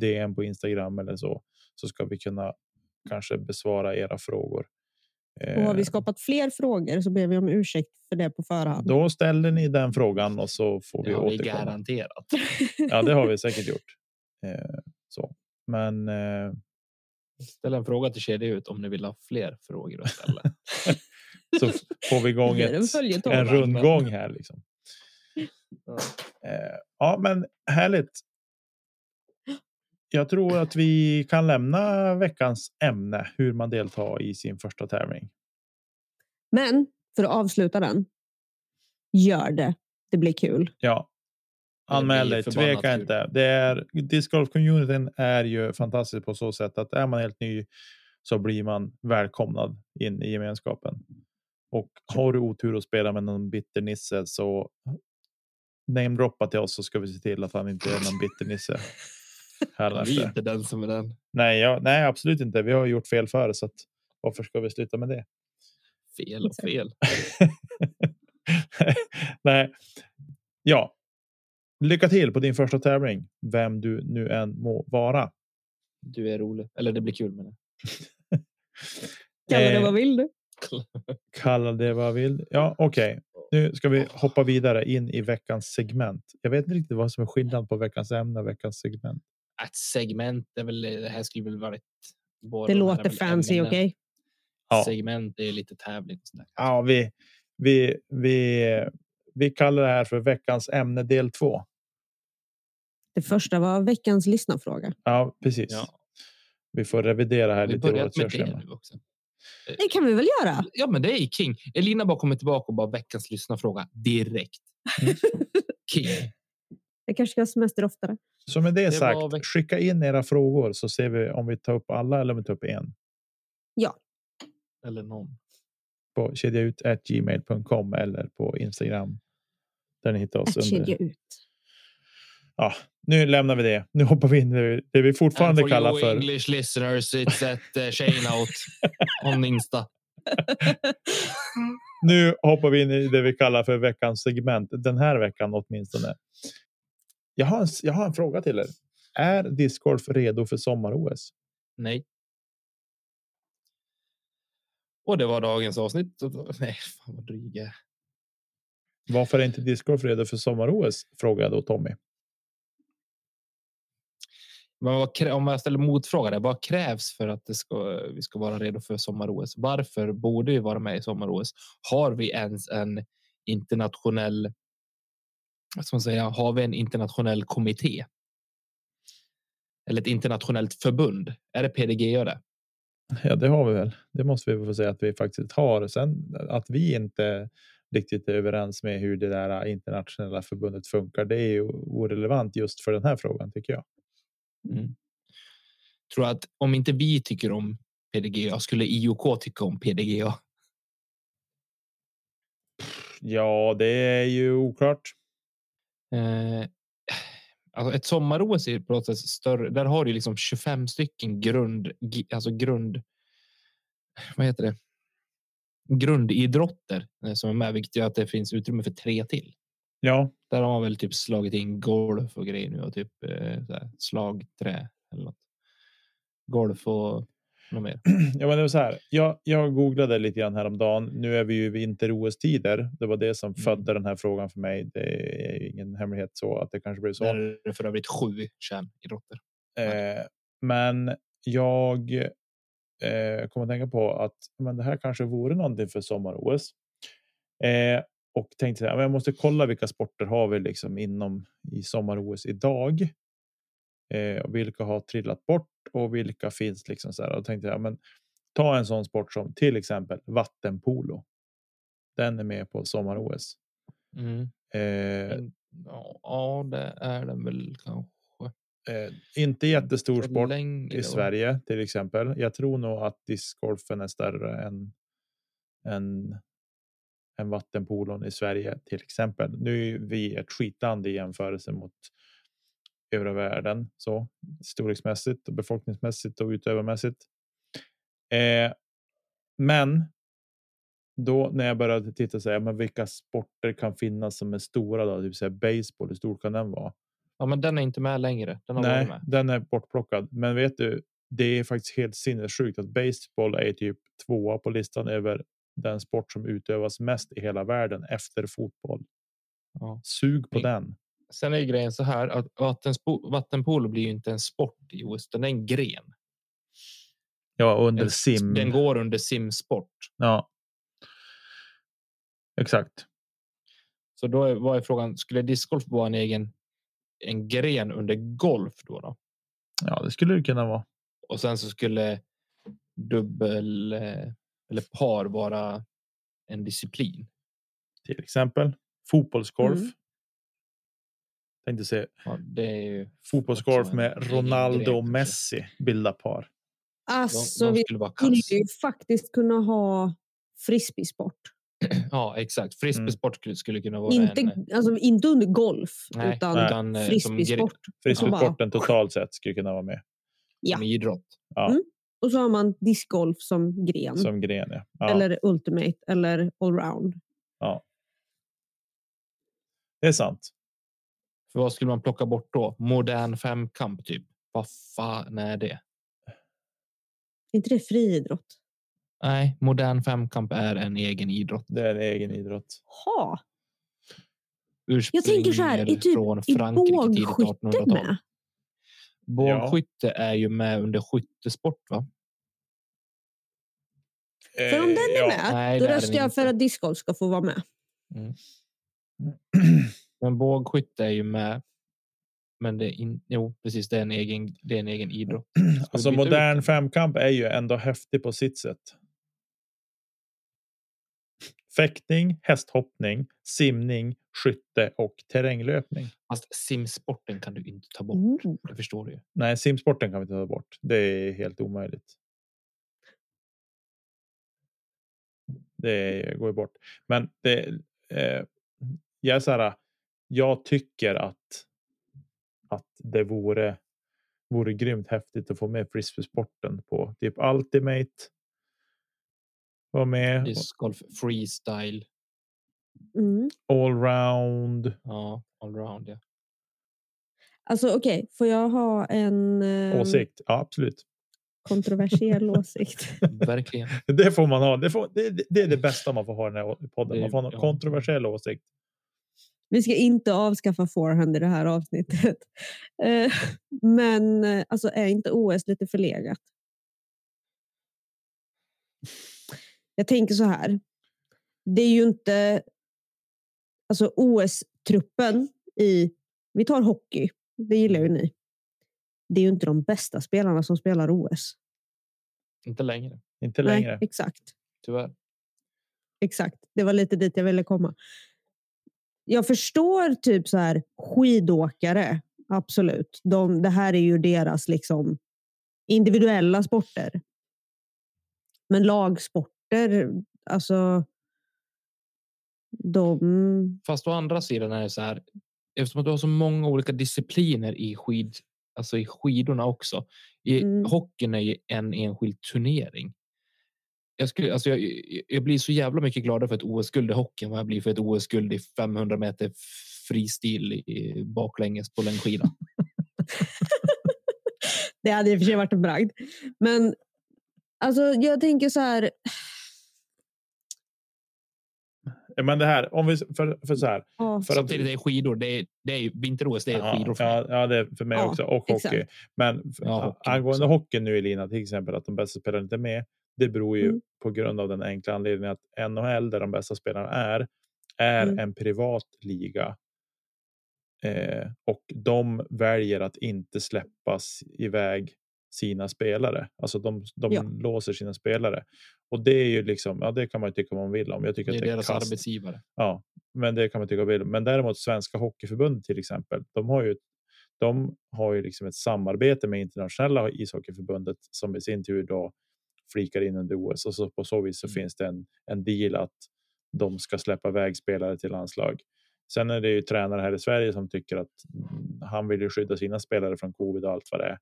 DM på Instagram eller så. Så ska vi kunna kanske besvara era frågor. Och har vi Eh, skapat fler frågor så ber vi om ursäkt för det på förhand. Då ställer ni den frågan och så får vi Det har vi återkomma. garanterat. Ja, det har vi säkert gjort. Eh, så. Men eh, Ställ en fråga till kedja ut om ni vill ha fler frågor att ställa. så får vi igång ett, en rundgång här. Liksom. Ja. Eh, ja, men härligt. Jag tror att vi kan lämna veckans ämne hur man deltar i sin första tävling. Men för att avsluta den. Gör det. Det blir kul. Ja. Anmäl dig, tveka kul. inte. Det är discgolf communityn är ju fantastisk på så sätt att är man helt ny så blir man välkomnad in i gemenskapen. Och har du otur att spela med någon bitter nisse så namedroppa till oss så ska vi se till att han inte är någon bitter nisse. Vi är inte den som är den. Nej, ja, nej, absolut inte. Vi har gjort fel före så att varför ska vi sluta med det? Fel och fel. nej, ja. Lycka till på din första tävling, vem du nu än må vara. Du är rolig. Eller det blir kul med det. Kalla det Eh, vad vill du? Kalla det vad vill. Ja, okej. Nu ska vi hoppa vidare in i veckans segment. Jag vet inte riktigt vad som är skillnad på veckans ämne och veckans segment. Ett segment är väl, det här skulle väl vara ett. båda Det låter fancy, okej? Ja. Segment är lite tävling. Ja, vi, vi, vi, vi kallar det här för veckans ämne del två. Det första var veckans lyssnarfråga. Ja, precis. Ja. Vi får revidera här Vi lite vårt med det nu också. Det kan vi väl göra? Ja, men det är king. Elina bara kommer tillbaka och bara veckans lyssnarfråga direkt. king. Jag kanske ska ha semester oftare. Så med det, Det sagt, var skicka in era frågor så ser vi om vi tar upp alla eller om vi tar upp en. Eller någon. På kedjaut.gmail.com eller på Instagram. Där ni hittar oss. Att Under. kedja ut. Ja, nu lämnar vi det. Nu hoppar vi in i det vi fortfarande And for kallar för. English listeners, it's at uh, Shane out on Insta. Nu hoppar vi in i det vi kallar för veckans segment. Den här veckan åtminstone. Jag har en, jag har en fråga till er. Är discgolf redo för sommar-OS? Nej. Och det var dagens avsnitt. Nej, fan vad dryg jag är. Varför är inte discgolf redo för sommar-OS? Frågar jag då Tommy. Men om jag ställer motfråga, där, vad krävs för att det ska, vi ska vara redo för sommar-OS? Varför borde vi vara med i sommar-OS? Har vi ens en internationell? Ska man säga? Har vi en internationell kommitté? Eller ett internationellt förbund? Är det PDG det? Ja, det har vi väl. Det måste vi få säga att vi faktiskt har. Sen att vi inte riktigt är överens med hur det där internationella förbundet funkar. Det är ju orelevant just för den här frågan tycker jag. Mm. Tror att om inte vi tycker om PDGA skulle IOK tycka om PDGA? Ja, det är ju oklart. Eh, alltså ett sommar-OS är på något sätt större. Där har du liksom 25 stycken grund, alltså grund. Vad heter det? Grundidrotter eh, som är med, vilket gör att det finns utrymme för tre till. Ja, Där har man väl typ slagit in golf och grejer nu och typ eh, slagträ eller något. Golf och något mer. ja, men det var så här. Jag, jag googlade lite grann häromdagen. Nu är vi ju vinter-OS-tider. Det var det som födde den här frågan för mig. Det är ju ingen hemlighet så att det kanske blev så. Där är det för övrigt sju kärnidrotter. Eh, men jag eh, kommer att tänka på att men det här kanske vore någonting för sommar-OS. Eh, och tänkte men jag måste kolla vilka sporter har vi liksom inom i sommar-OS idag. Eh, och vilka har trillat bort och vilka finns liksom så här. Och tänkte jag, men ta en sån sport som till exempel vattenpolo. Den är med på sommar-OS. Mm. Eh, Ja, det är den väl kanske. Eh, inte jättestor sport i då. Sverige till exempel. Jag tror nog att discgolfen är större än än, än vattenpolon i Sverige till exempel. Nu är vi ett skitland i jämförelse mot övriga världen så storleksmässigt och befolkningsmässigt och utövarmässigt. Eh, men då när jag började titta så här, men vilka sporter kan finnas som är stora då? Typ så här, baseball, hur stor kan den vara? Ja, men den är inte med längre. Den har Nej, med. den är bortplockad. Men vet du, det är faktiskt helt sinnessjukt att baseball är typ tvåa på listan över den sport som utövas mest i hela världen efter fotboll. Ja. Sug på Mm. den. Sen är ju grejen så här att vattenspo- vattenpolo blir ju inte en sport i OS, utan det är en gren. Ja, under En- sim. Den går under simsport. Ja. Exakt. Så då är, vad är frågan? Skulle discgolf vara en egen en gren under golf då? då? Ja, det skulle det kunna vara. Och sen så skulle dubbel eh, eller par vara en disciplin. Till exempel fotbollsgolf. Mm. Tänkte se Ja, det är ju fotbollsgolf med Ronaldo och kanske. Messi bilda par. De, Alltså, de vi skulle vara skulle ju faktiskt kunna ha frisbeesport. Ja, exakt. Frisbeesport skulle, skulle kunna vara Inte, en alltså, inte under golf, Nej, utan nej. utan, eh, frisbeesport. Frisbeesporten totalt sett skulle kunna vara med Ja. som idrott. Ja. Mm. Och så har man discgolf som gren. som gren. Ja. Ja, Eller ultimate eller allround. det är sant. För vad skulle man plocka bort då? Modern femkamp typ. Vad fan är det? Är inte det friidrott? Nej, modern femkamp är en egen idrott. Det är en egen idrott. Ha. Ursprungligen Jag tänker så här, är typ från Är Frankrike tidigt bågskytte 1800-tal. med? Bågskytte är ju med under skyttesport va? För om den är Eh, ja. med, Nej, då röstar jag för att discgolf ska få vara med. Men bågskytte är ju med. Men det är in, jo, precis. Det är en egen, det är en egen idrott. Ska vi Alltså ut modern den? femkamp är ju ändå häftig på sitt sätt. Fäktning, hästhoppning, simning, skytte och terränglöpning. Fast simsporten kan du inte ta bort. Oh. Det förstår du ju. Nej, simsporten kan vi inte ta bort. Det är helt omöjligt. Det går ju bort. Men det, eh, jag är så här. Jag tycker att att det vore vore grymt häftigt att få med frisbeesporten på typ Ultimate. Var med Discgolf freestyle. Mm. allround. Ja, allround. Ja. Alltså okej, får jag ha en eh, Åsikt. Ja, absolut. kontroversiell åsikt? Verkligen. Det får man ha. Det, får, det, det är det bästa man får ha i den här podden. Man får ha en ja. kontroversiell åsikt. Vi ska inte avskaffa forehand i det här avsnittet. Eh, Men eh, alltså, är inte OS lite förlegat? Jag tänker så här. Det är ju inte... Alltså OS-truppen i... Vi tar hockey. Det gillar ju ni. Det är ju inte de bästa spelarna som spelar OS. Inte längre. Inte längre. Nej, exakt. Tyvärr. Exakt. Det var lite dit jag ville komma. Jag förstår typ så här skidåkare. Absolut. De, det här är ju deras liksom individuella sporter. Men lagsporter, alltså. De... Fast å andra sidan är det så här. Eftersom att du har så många olika discipliner i skid, alltså i skidorna också. I Mm. hockeyn är ju en enskild turnering. Jag, skulle, alltså jag, jag blir så jävla mycket gladare för ett OS-guld i hockey än vad jag blir för ett OS-guld i 500 meter fristil i baklänges på längdskida. Det hade i och för sig varit en bragd. Men alltså, jag tänker så här. Men det här, om vi för, för så här. Ja, För att, Samtidigt är skidor, det är, det är vinter-OS, det är ja, skidor för mig. ja, ja, det är för mig Ja, också. Och exakt. hockey. Men Ja, hockey angående också. hockeyn nu Elina, till exempel att de bästa spelarna inte är med. Det beror ju Mm. på grund av den enkla anledningen att NHL, där de bästa spelarna är, är Mm. en privat liga. Eh, och de väljer att inte släppas iväg sina spelare. Alltså de, de Ja. låser sina spelare. Och det är ju liksom, ja det kan man ju tycka vad man vill om. Jag tycker Det att är det är deras kast. arbetsgivare. Ja, men det kan man tycka man vill. Men däremot Svenska Hockeyförbundet till exempel, de har ju De har ju liksom ett samarbete med internationella ishockeyförbundet som i sin tur då flikar in under OS och så på så vis så Mm. finns det en, en deal att de ska släppa iväg spelare till landslag. Sen är det ju tränare här i Sverige som tycker att mm, han vill ju skydda sina spelare från covid och allt vad det är.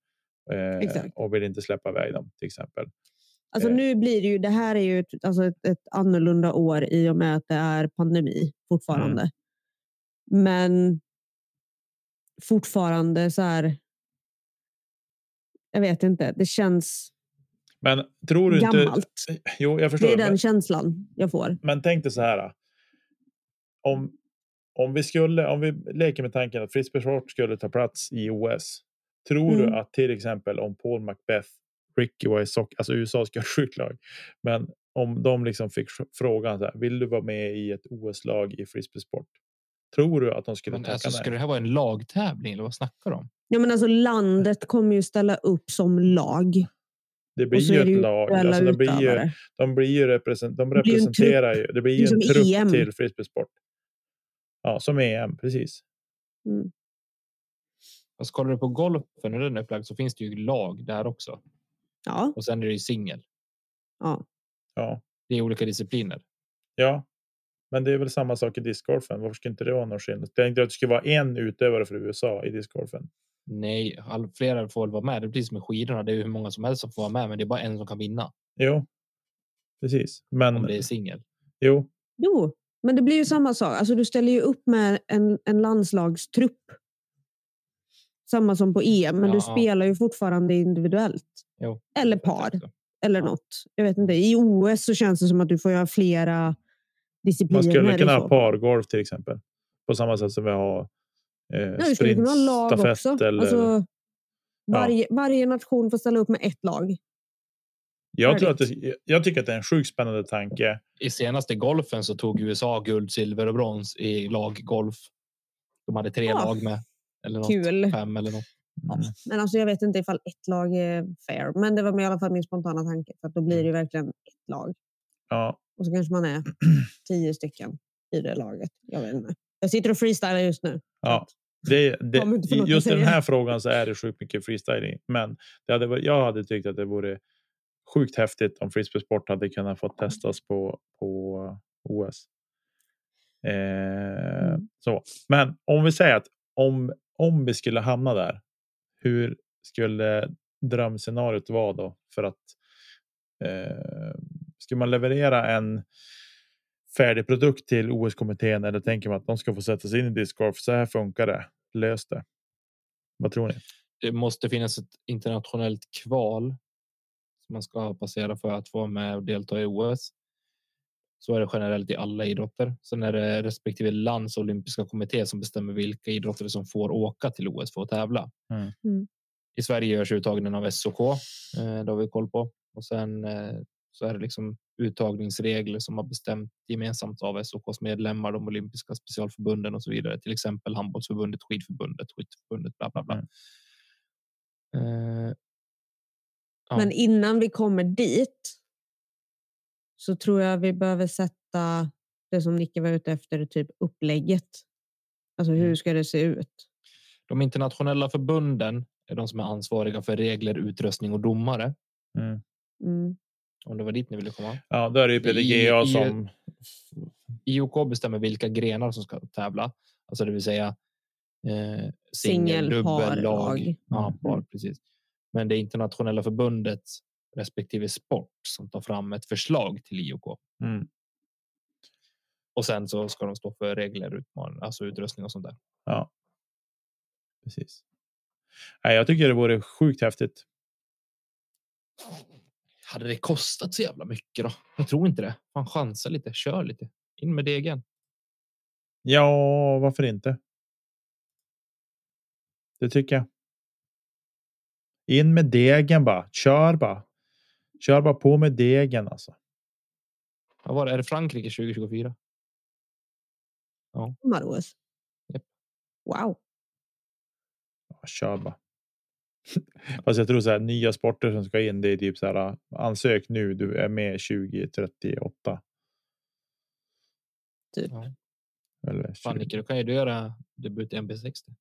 Eh, och vill inte släppa iväg dem till exempel. Alltså Eh. nu blir det ju, det här är ju ett, alltså ett, ett annorlunda år i och med att det är pandemi fortfarande. Mm. Men fortfarande så här. Jag vet inte, det känns Men tror du inte? gammalt. Jo, jag förstår. Det är men- den känslan jag får. Men tänk dig så här. Om, om vi skulle, om vi leker med tanken att frisbeesport skulle ta plats i OS. Tror Mm. du att till exempel om Paul Macbeth, Ricky var i sock, alltså USA ska ha ett sjukt lag. Men om de liksom fick fr- frågan så här, vill du vara med i ett OS-lag i frisbeesport? Tror du att de skulle Men tacka alltså, nej? ska det här vara en lagtävling eller vad snackar de om? Ja, men alltså, landet kommer ju ställa upp som lag. Det Och blir ju ett lag. Alltså, de, blir ju, de blir ju represent, de blir ju en representerar ju. Det blir ju en trupp EM. till frisbeesport. Ja, som EM, precis. Mm. Alltså, kollar du på golfen hur den är upplagd så finns det ju lag där också. Ja, Och sen är det ju singel. ja. Ja, Det är olika discipliner. ja. Men det är väl samma sak i discgolfen. Varför skulle inte det vara någon skillnad? Jag tänkte att det skulle vara en utövare för USA i discgolfen. Nej, all, flera får väl vara med. Det är precis som med skidorna. Det är ju hur många som helst som får vara med, men det är bara en som kan vinna Jo, precis. Men om det är singel. jo, Jo, men det blir ju samma sak. Alltså, du ställer ju upp med en, en landslagstrupp. Samma som på EM, men Ja, du spelar ju fortfarande individuellt. Jo. Eller par, eller Ja. något. Jag vet inte. I OS så känns det som att du får göra flera discipliner. man skulle kunna ha pargolf till exempel. På samma sätt som vi har eh, Ja, lag sprintstafett också. eller... Alltså, varje, varje nation får ställa upp med ett lag. jag, tror att det, jag tycker att det är en sjukt spännande tanke. I senaste golfen så tog USA guld, silver och brons i laggolf. De hade tre Ja. lag med. Eller något, Kul. Fem eller något. Mm. Men alltså, jag vet inte ifall ett lag är fair. Men det var i alla fall min spontana tanke. För att då blir det ju verkligen ett lag. Ja, Och så kanske man är tio stycken i det laget. Jag vet inte. Jag sitter och freestylar just nu. ja. Det, det, just i den här frågan så är det sjukt mycket freestyling. Men det hade, jag hade tyckt att det vore sjukt häftigt om frisbeesport hade kunnat få testas på, på OS. Eh, Mm. så. Men om vi säger att om, om vi skulle hamna där, hur skulle drömscenariot vara då? För att eh, skulle man leverera en färdig produkt till OS-kommittén eller tänker man att de ska få sätta sig in i discgolf? Så här funkar det. Lös det. Vad tror ni? Det måste finnas ett internationellt kval som man ska passera för att få vara med och delta i OS. Så är det generellt i alla idrotter. Sen är det respektive lands olympiska kommitté som bestämmer vilka idrottare som får åka till OS för att tävla. Mm. Mm. I Sverige görs uttagningen av SOK. Eh, det har vi koll på. Och sen eh, så är det liksom uttagningsregler som har bestämt gemensamt av SOKs medlemmar, de olympiska specialförbunden och så vidare. Till exempel handbollsförbundet, skidförbundet, skytteförbundet, bla bla bla. Eh, Ja. Men innan vi kommer dit så tror jag vi behöver sätta det som Nicke var ute efter, typ upplägget. Alltså hur Mm. ska det se ut? De internationella förbunden är de som är ansvariga för regler, utrustning och domare. Mm. Mm. Om det var dit ni ville komma. Ja, då är det ju PDGA I- som. IOK bestämmer vilka grenar som ska tävla, alltså det vill säga eh, Singel, dubbel, lag. Ja, Mm. par, precis. Men det internationella förbundet respektive sport som tar fram ett förslag till IOK Mm. och sen så ska de stå för regler, utmaningar, alltså utrustning och sånt där. Ja. Precis. Nej, jag tycker det vore sjukt häftigt. Hade det kostat så jävla mycket då? Jag tror inte det. Man chansar lite, kör lite. In med degen. Ja, varför inte? Det tycker jag. In med degen bara. Kör bara. Kör bara på med degen alltså. Vad var det? Är det Frankrike 2024? Sommar-OS. Japp. Wow. Ja, kör bara. Fast jag tror så här nya sporter som ska in. Det är typ så här. Ansök nu. Du är med 2038. Typ. Ja. Eller Fan 20. Nicke, då kan ju du göra debut i NB60.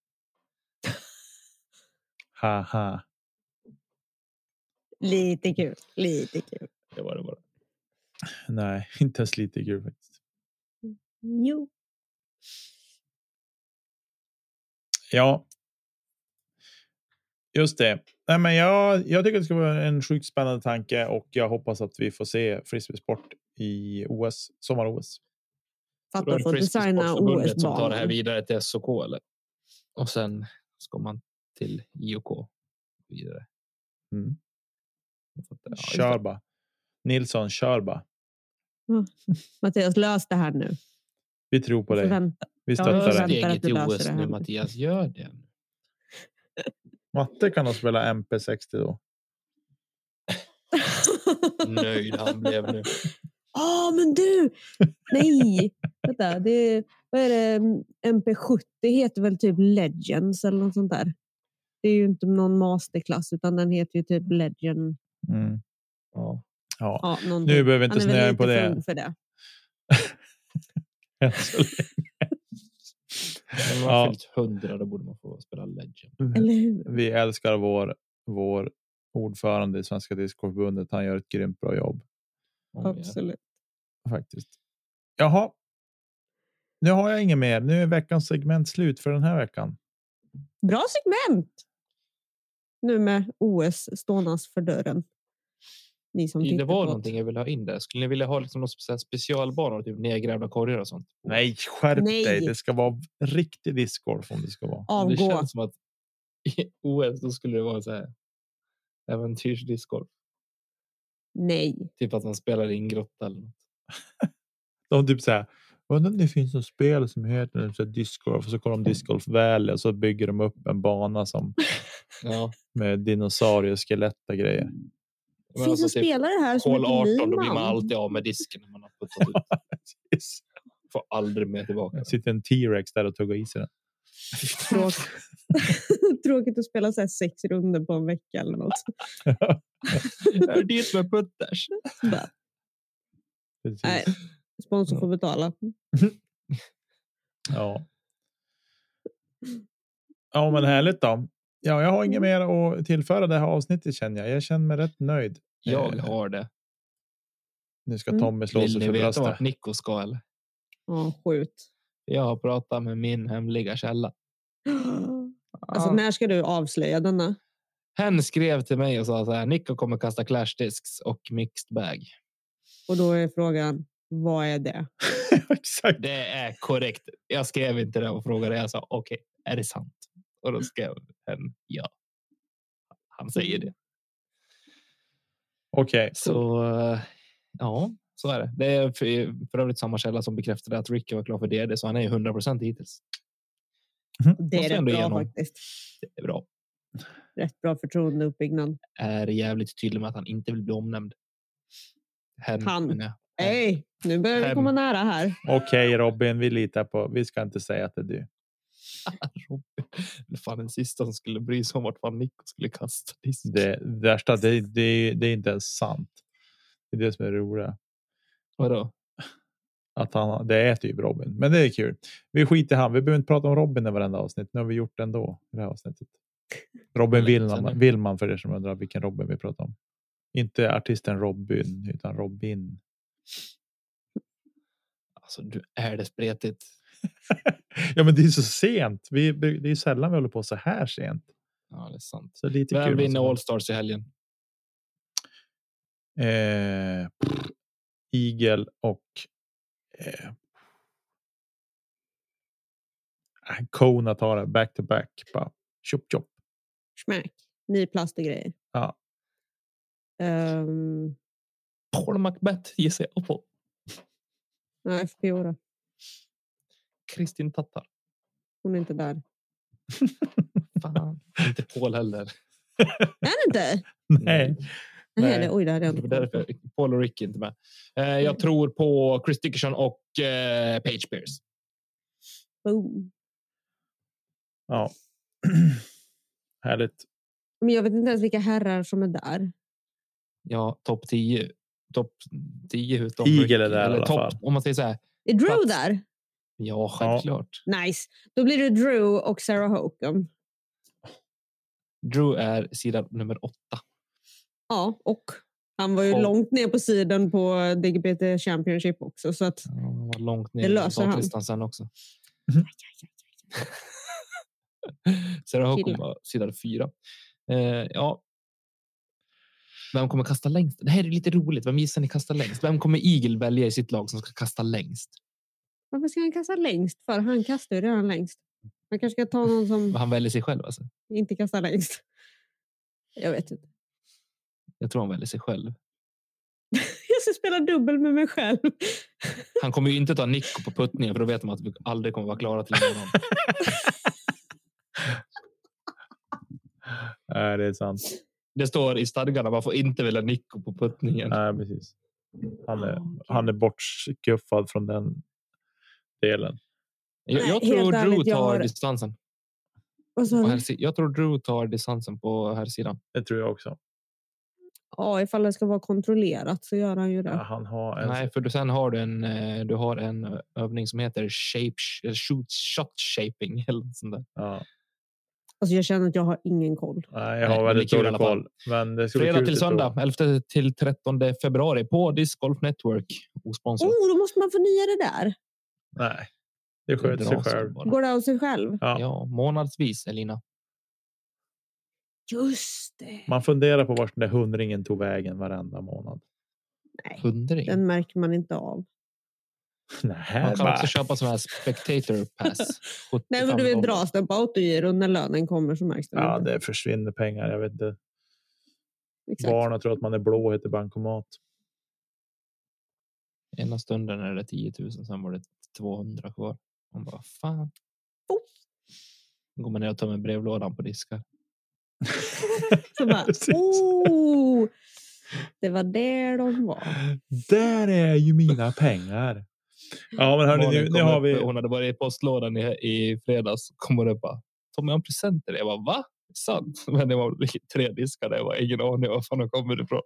Haha. Lite kul. Lite kul. Det var det bara. Nej, inte ens lite kul faktiskt. Jo. Ja. Just det. Nej, men jag, jag tycker det ska vara en sjukt spännande tanke och jag hoppas att vi får se frisbeesport i OS, sommar-OS. Fattar det få designa Frisbeesportförbundet som tar det här vidare till SOK eller? Och sen ska man till IOK vidare. Mm. Ja. Kör bara. Nilsson, kör bara. Mattias, lös det här nu. Vi tror på dig. Vi stöttar dig. Steget att du till löser OS det här nu nu. Mattias, gör det. Matte kan nog spela MP60 då. Nöjd han blev nu. Ja, men du! Nej! Vänta, det är, vad är det? MP70 heter väl typ Legends eller något sånt där. Det är ju inte någon masterklass utan den heter ju typ Legend. Mm. Ja. Ja. Ja, Nu behöver vi inte snöa in på det. för det. än så länge. När man Ja. har fyllt 100 då borde man få spela Legend. Eller hur? Vi älskar vår, vår ordförande i Svenska Discgolfförbundet. Han gör ett grymt bra jobb Absolut. faktiskt. Jaha. Nu har jag inget mer. Nu är veckans segment slut för den här veckan. Bra segment! Nu med OS stånas för dörren. Ni som Det var någonting jag ville ha in där. Skulle ni vilja ha liksom någon specialbanor, typ nedgrävda korgar och sånt? Nej, skärp Nej. dig. Det ska vara riktig discgolf om det ska vara. Det avgå. känns som att i OS då skulle det vara så här äventyrsdiscgolf. Nej. Typ att man spelar i en grotta eller något. De typ så här. Undrar om det finns något spel som heter så här discgolf och så kollar de discgolf väl och så bygger de upp en bana som Ja. med dinosaurieskelett och grejer. Det finns en spelare här som heter 18, då blir man Nyman. alltid av med disken när man har puttat ut. Yes. Får aldrig mer tillbaka. Det sitter en T-rex där och tuggar i sig den. Tråk- Tråkigt att spela så här sex runder på en vecka eller något. Det är dit med putters. Nej, sponsor får betala. Ja. Ja, men härligt då. Ja, jag har inget mer att tillföra det här avsnittet känner jag. Jag känner mig rätt nöjd. Jag Eh, har det. Nu ska Mm. Tommy slå Vill sig ni för veta bröstet. vart Nico ska eller? Ja, skjut. Jag har pratat med min hemliga källa. Alltså, Ja. när ska du avslöja denna? Hen skrev till mig och sa så här. Nico kommer kasta clash discs och mixed bag. Och då är frågan, vad är det? Exakt. Det är korrekt. Jag skrev inte det och frågade. Jag sa okej, är det sant? Och då skrev hen ja. Han säger det. Okej. Så eh, ja, så är det. Det är för, för övrigt samma källa som bekräftade att Ricky var klar för DD, så han är ju 100 procent hittills. Det Måste är rätt bra igenom. faktiskt. Det är bra. Rätt bra förtroendeuppbyggnad. Är jävligt tydlig med att han inte vill bli omnämnd. Hen, Han. Hej, nu börjar vi Hem. komma nära här. Okej Robin, vi litar på. Vi ska inte säga att det är du. Robin. Fan den sista som skulle bry sig om vart fan Nico skulle kasta disk. Det värsta, det, det, det är inte ens sant. Det är det som är det roliga. Vadå? Att han, det är typ Robin, men det är kul. Vi skiter i han. Vi behöver inte prata om Robin i varenda avsnitt. Nu har vi gjort det ändå i det här avsnittet. Robin Willman? Willman för er som undrar vilken Robin vi pratar om. Inte artisten Robin utan Robin. Alltså, du är det spretigt. ja, men det är så sent. Vi, det är sällan vi håller på så här sent. Ja, det är sant. Så lite Vem kul. vinner måste All Stars i helgen? Eh, Igel och eh, äh, Kona tar det back to back. Bara, chop, chop. Smack. Ny plast och grejer. Ja. Um, Paul Macbeth gissar jag på. nej, FPO då. Kristin Tattar. Hon är inte där. Fan, inte Paul heller. Är det inte? Nej. Nej. Nej. oj, det hade jag Det inte därför Paul och Ricky är inte med. Eh, jag tror på Chris Dickerson och eh, Page Pierce. Boom. Ja. Härligt. Men jag vet inte ens vilka herrar som är där. Ja, topp 10. Topp 10 utom Ricky. är där i Eller alla topp, fall. Om man säger så här. Är Drew Plats. där? Ja, självklart. Nice. Då blir det Drew och Sarah Hokum. Drew är sida nummer åtta. Ja, och han var ju Och- långt ner på sidan på DGBT Championship också. Så att, Ja, Han var långt Det ner i löser han. sen också. Mhm. Sarah Killar. var sida fyra. Eh, ja. Vem kommer kasta längst? Det här är lite roligt. Vem gissar ni kastar längst? Vem kommer Eagle välja i sitt lag som ska kasta längst? Varför ska han kasta längst? För han kastar ju redan längst. Man kanske ska ta någon som Han väljer sig själv alltså. inte kastar längst. Jag vet inte. Jag tror han väljer sig själv. Jag ska spela dubbel med mig själv. Han kommer ju inte ta Nico på puttningen för då vet man att vi aldrig kommer vara klara till imorgon. Nej, det är sant. Det står i stadgarna man får inte välja Nico på puttningen. Nej, precis. Han är, han är bortskuffad från den delen. Jag, jag Nej, tror helt Drew ärligt, jag tar har- distansen. Här, jag tror Drew tar distansen på här sidan. Det tror jag också. Ja, ifall det ska vara kontrollerat så gör han ju det. Ja, han har en... Nej, för du, sen har du en, eh, du har en övning som heter shape, eller shoot, shot shaping. Eller sånt där. Ja. Alltså jag känner att jag har ingen koll. Nej, jag har väldigt dålig koll. Men det Fredag till söndag, prova. 11 till 13 februari på Disc Golf Network. Osponsrat. Oh, då måste man förnya det där. Nej, det Det sköter sig själv. bara. Går det av sig själv? Ja. Ja, månadsvis, Elina. Just det. Man funderar på vart den där hundringen tog vägen varenda månad. Nej, Hundring. den märker man inte av. Nej, Man kan bara- också köpa sån här spectator pass. Nej, men du 75 vet, dollar. dras den på autogiro när lönen kommer så märks den Ja, inte. det försvinner pengar. Jag vet inte. Exakt. Barnen tror att man är blå och heter bankomat. Ena stunden är det 10 000, sen var det 200 kvar. Man bara, fan. Oh. Då går man ner och tömmer brevlådan på diskar. Så bara, oh, det var där de var. Där är ju mina pengar. Ja, men hörni, nu, nu har upp, vi. Hon hade varit i postlådan i, i fredags. Kom hon upp bara, Tommy har en present till dig. Jag bara, va? Sant? Men det var tre diskar där. Jag var ingen aning var fan de kommer ifrån.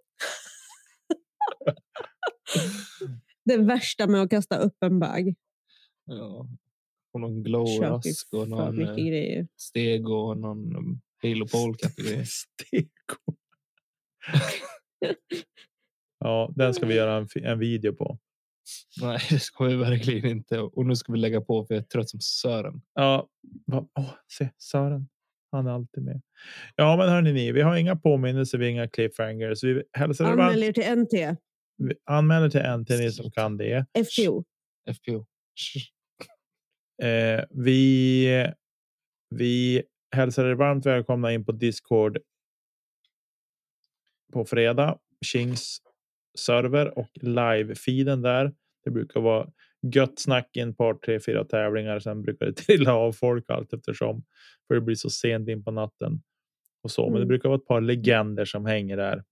Det värsta med att kasta upp en bag. Ja. Och någon Köp glow-rask och någon eh, steg och någon um, Halo Polecat och grejer. Steko. Ja, den ska vi göra en, en video på. Nej, det ska vi verkligen inte. Och nu ska vi lägga på för jag är trött som Sören. Ja, åh, se Sören. Han är alltid med. Ja, men hörni, ni, vi har inga påminnelser, vi har inga cliffhangers. Vi hälsar er Anmäl varmt. er till NT, Vi anmäler till en till ni som kan det. FTO. FPO. Eh, vi, vi hälsar er varmt välkomna in på Discord på fredag. Kings server och live-feeden där. Det brukar vara gött snack i en par, tre, fyra tävlingar. Sen brukar det trilla av folk allt eftersom. För det blir så sent in på natten. Och så. Men det Mm. brukar vara ett par legender som hänger där.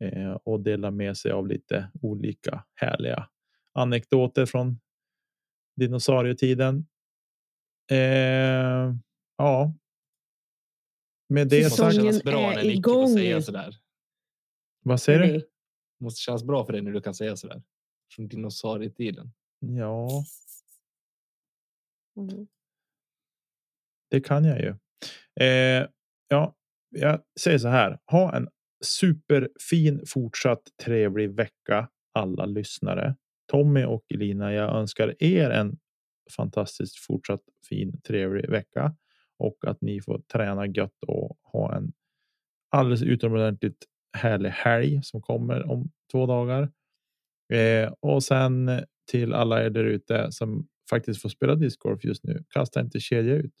Eh, och delar med sig av lite olika härliga anekdoter från dinosaurietiden. Eh, ja. Med det Säsongen kännas sagt. bra är när igång. får säga sådär. Vad säger du? Hörni, Det måste kännas bra för dig när du kan säga sådär. Från dinosaurietiden. Ja, Mm. det kan jag ju. Eh, ja, jag säger så här. Ha en superfin fortsatt trevlig vecka alla lyssnare. Tommy och Elina, jag önskar er en fantastiskt fortsatt fin trevlig vecka och att ni får träna gött och ha en alldeles utomordentligt härlig helg som kommer om två dagar. Eh, och sen till alla er där ute som faktiskt får spela discgolf just nu. Kasta inte kedja ut.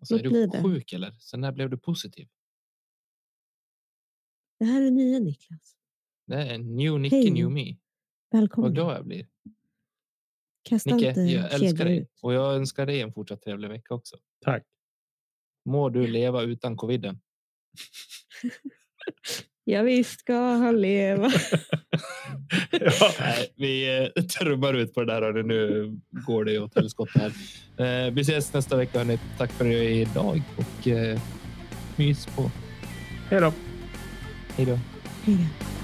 Alltså, är du sjuk eller? Sen när blev du positiv? Det här är nya Niklas. Det är new Nicky, Hej. new me. Välkommen. Vad glad jag blir. Kasta Nicke, inte jag älskar dig. ut. Och jag önskar dig en fortsatt trevlig vecka också. Tack. Må du leva utan coviden. Ja, visst ska han leva. ja. Nej, vi eh, trummar ut på det där. hörni. Nu går det åt helskott här. Eh, vi ses nästa vecka. Hörni. Tack för idag och eh, mys på. Hej då. Hej då. Hej då.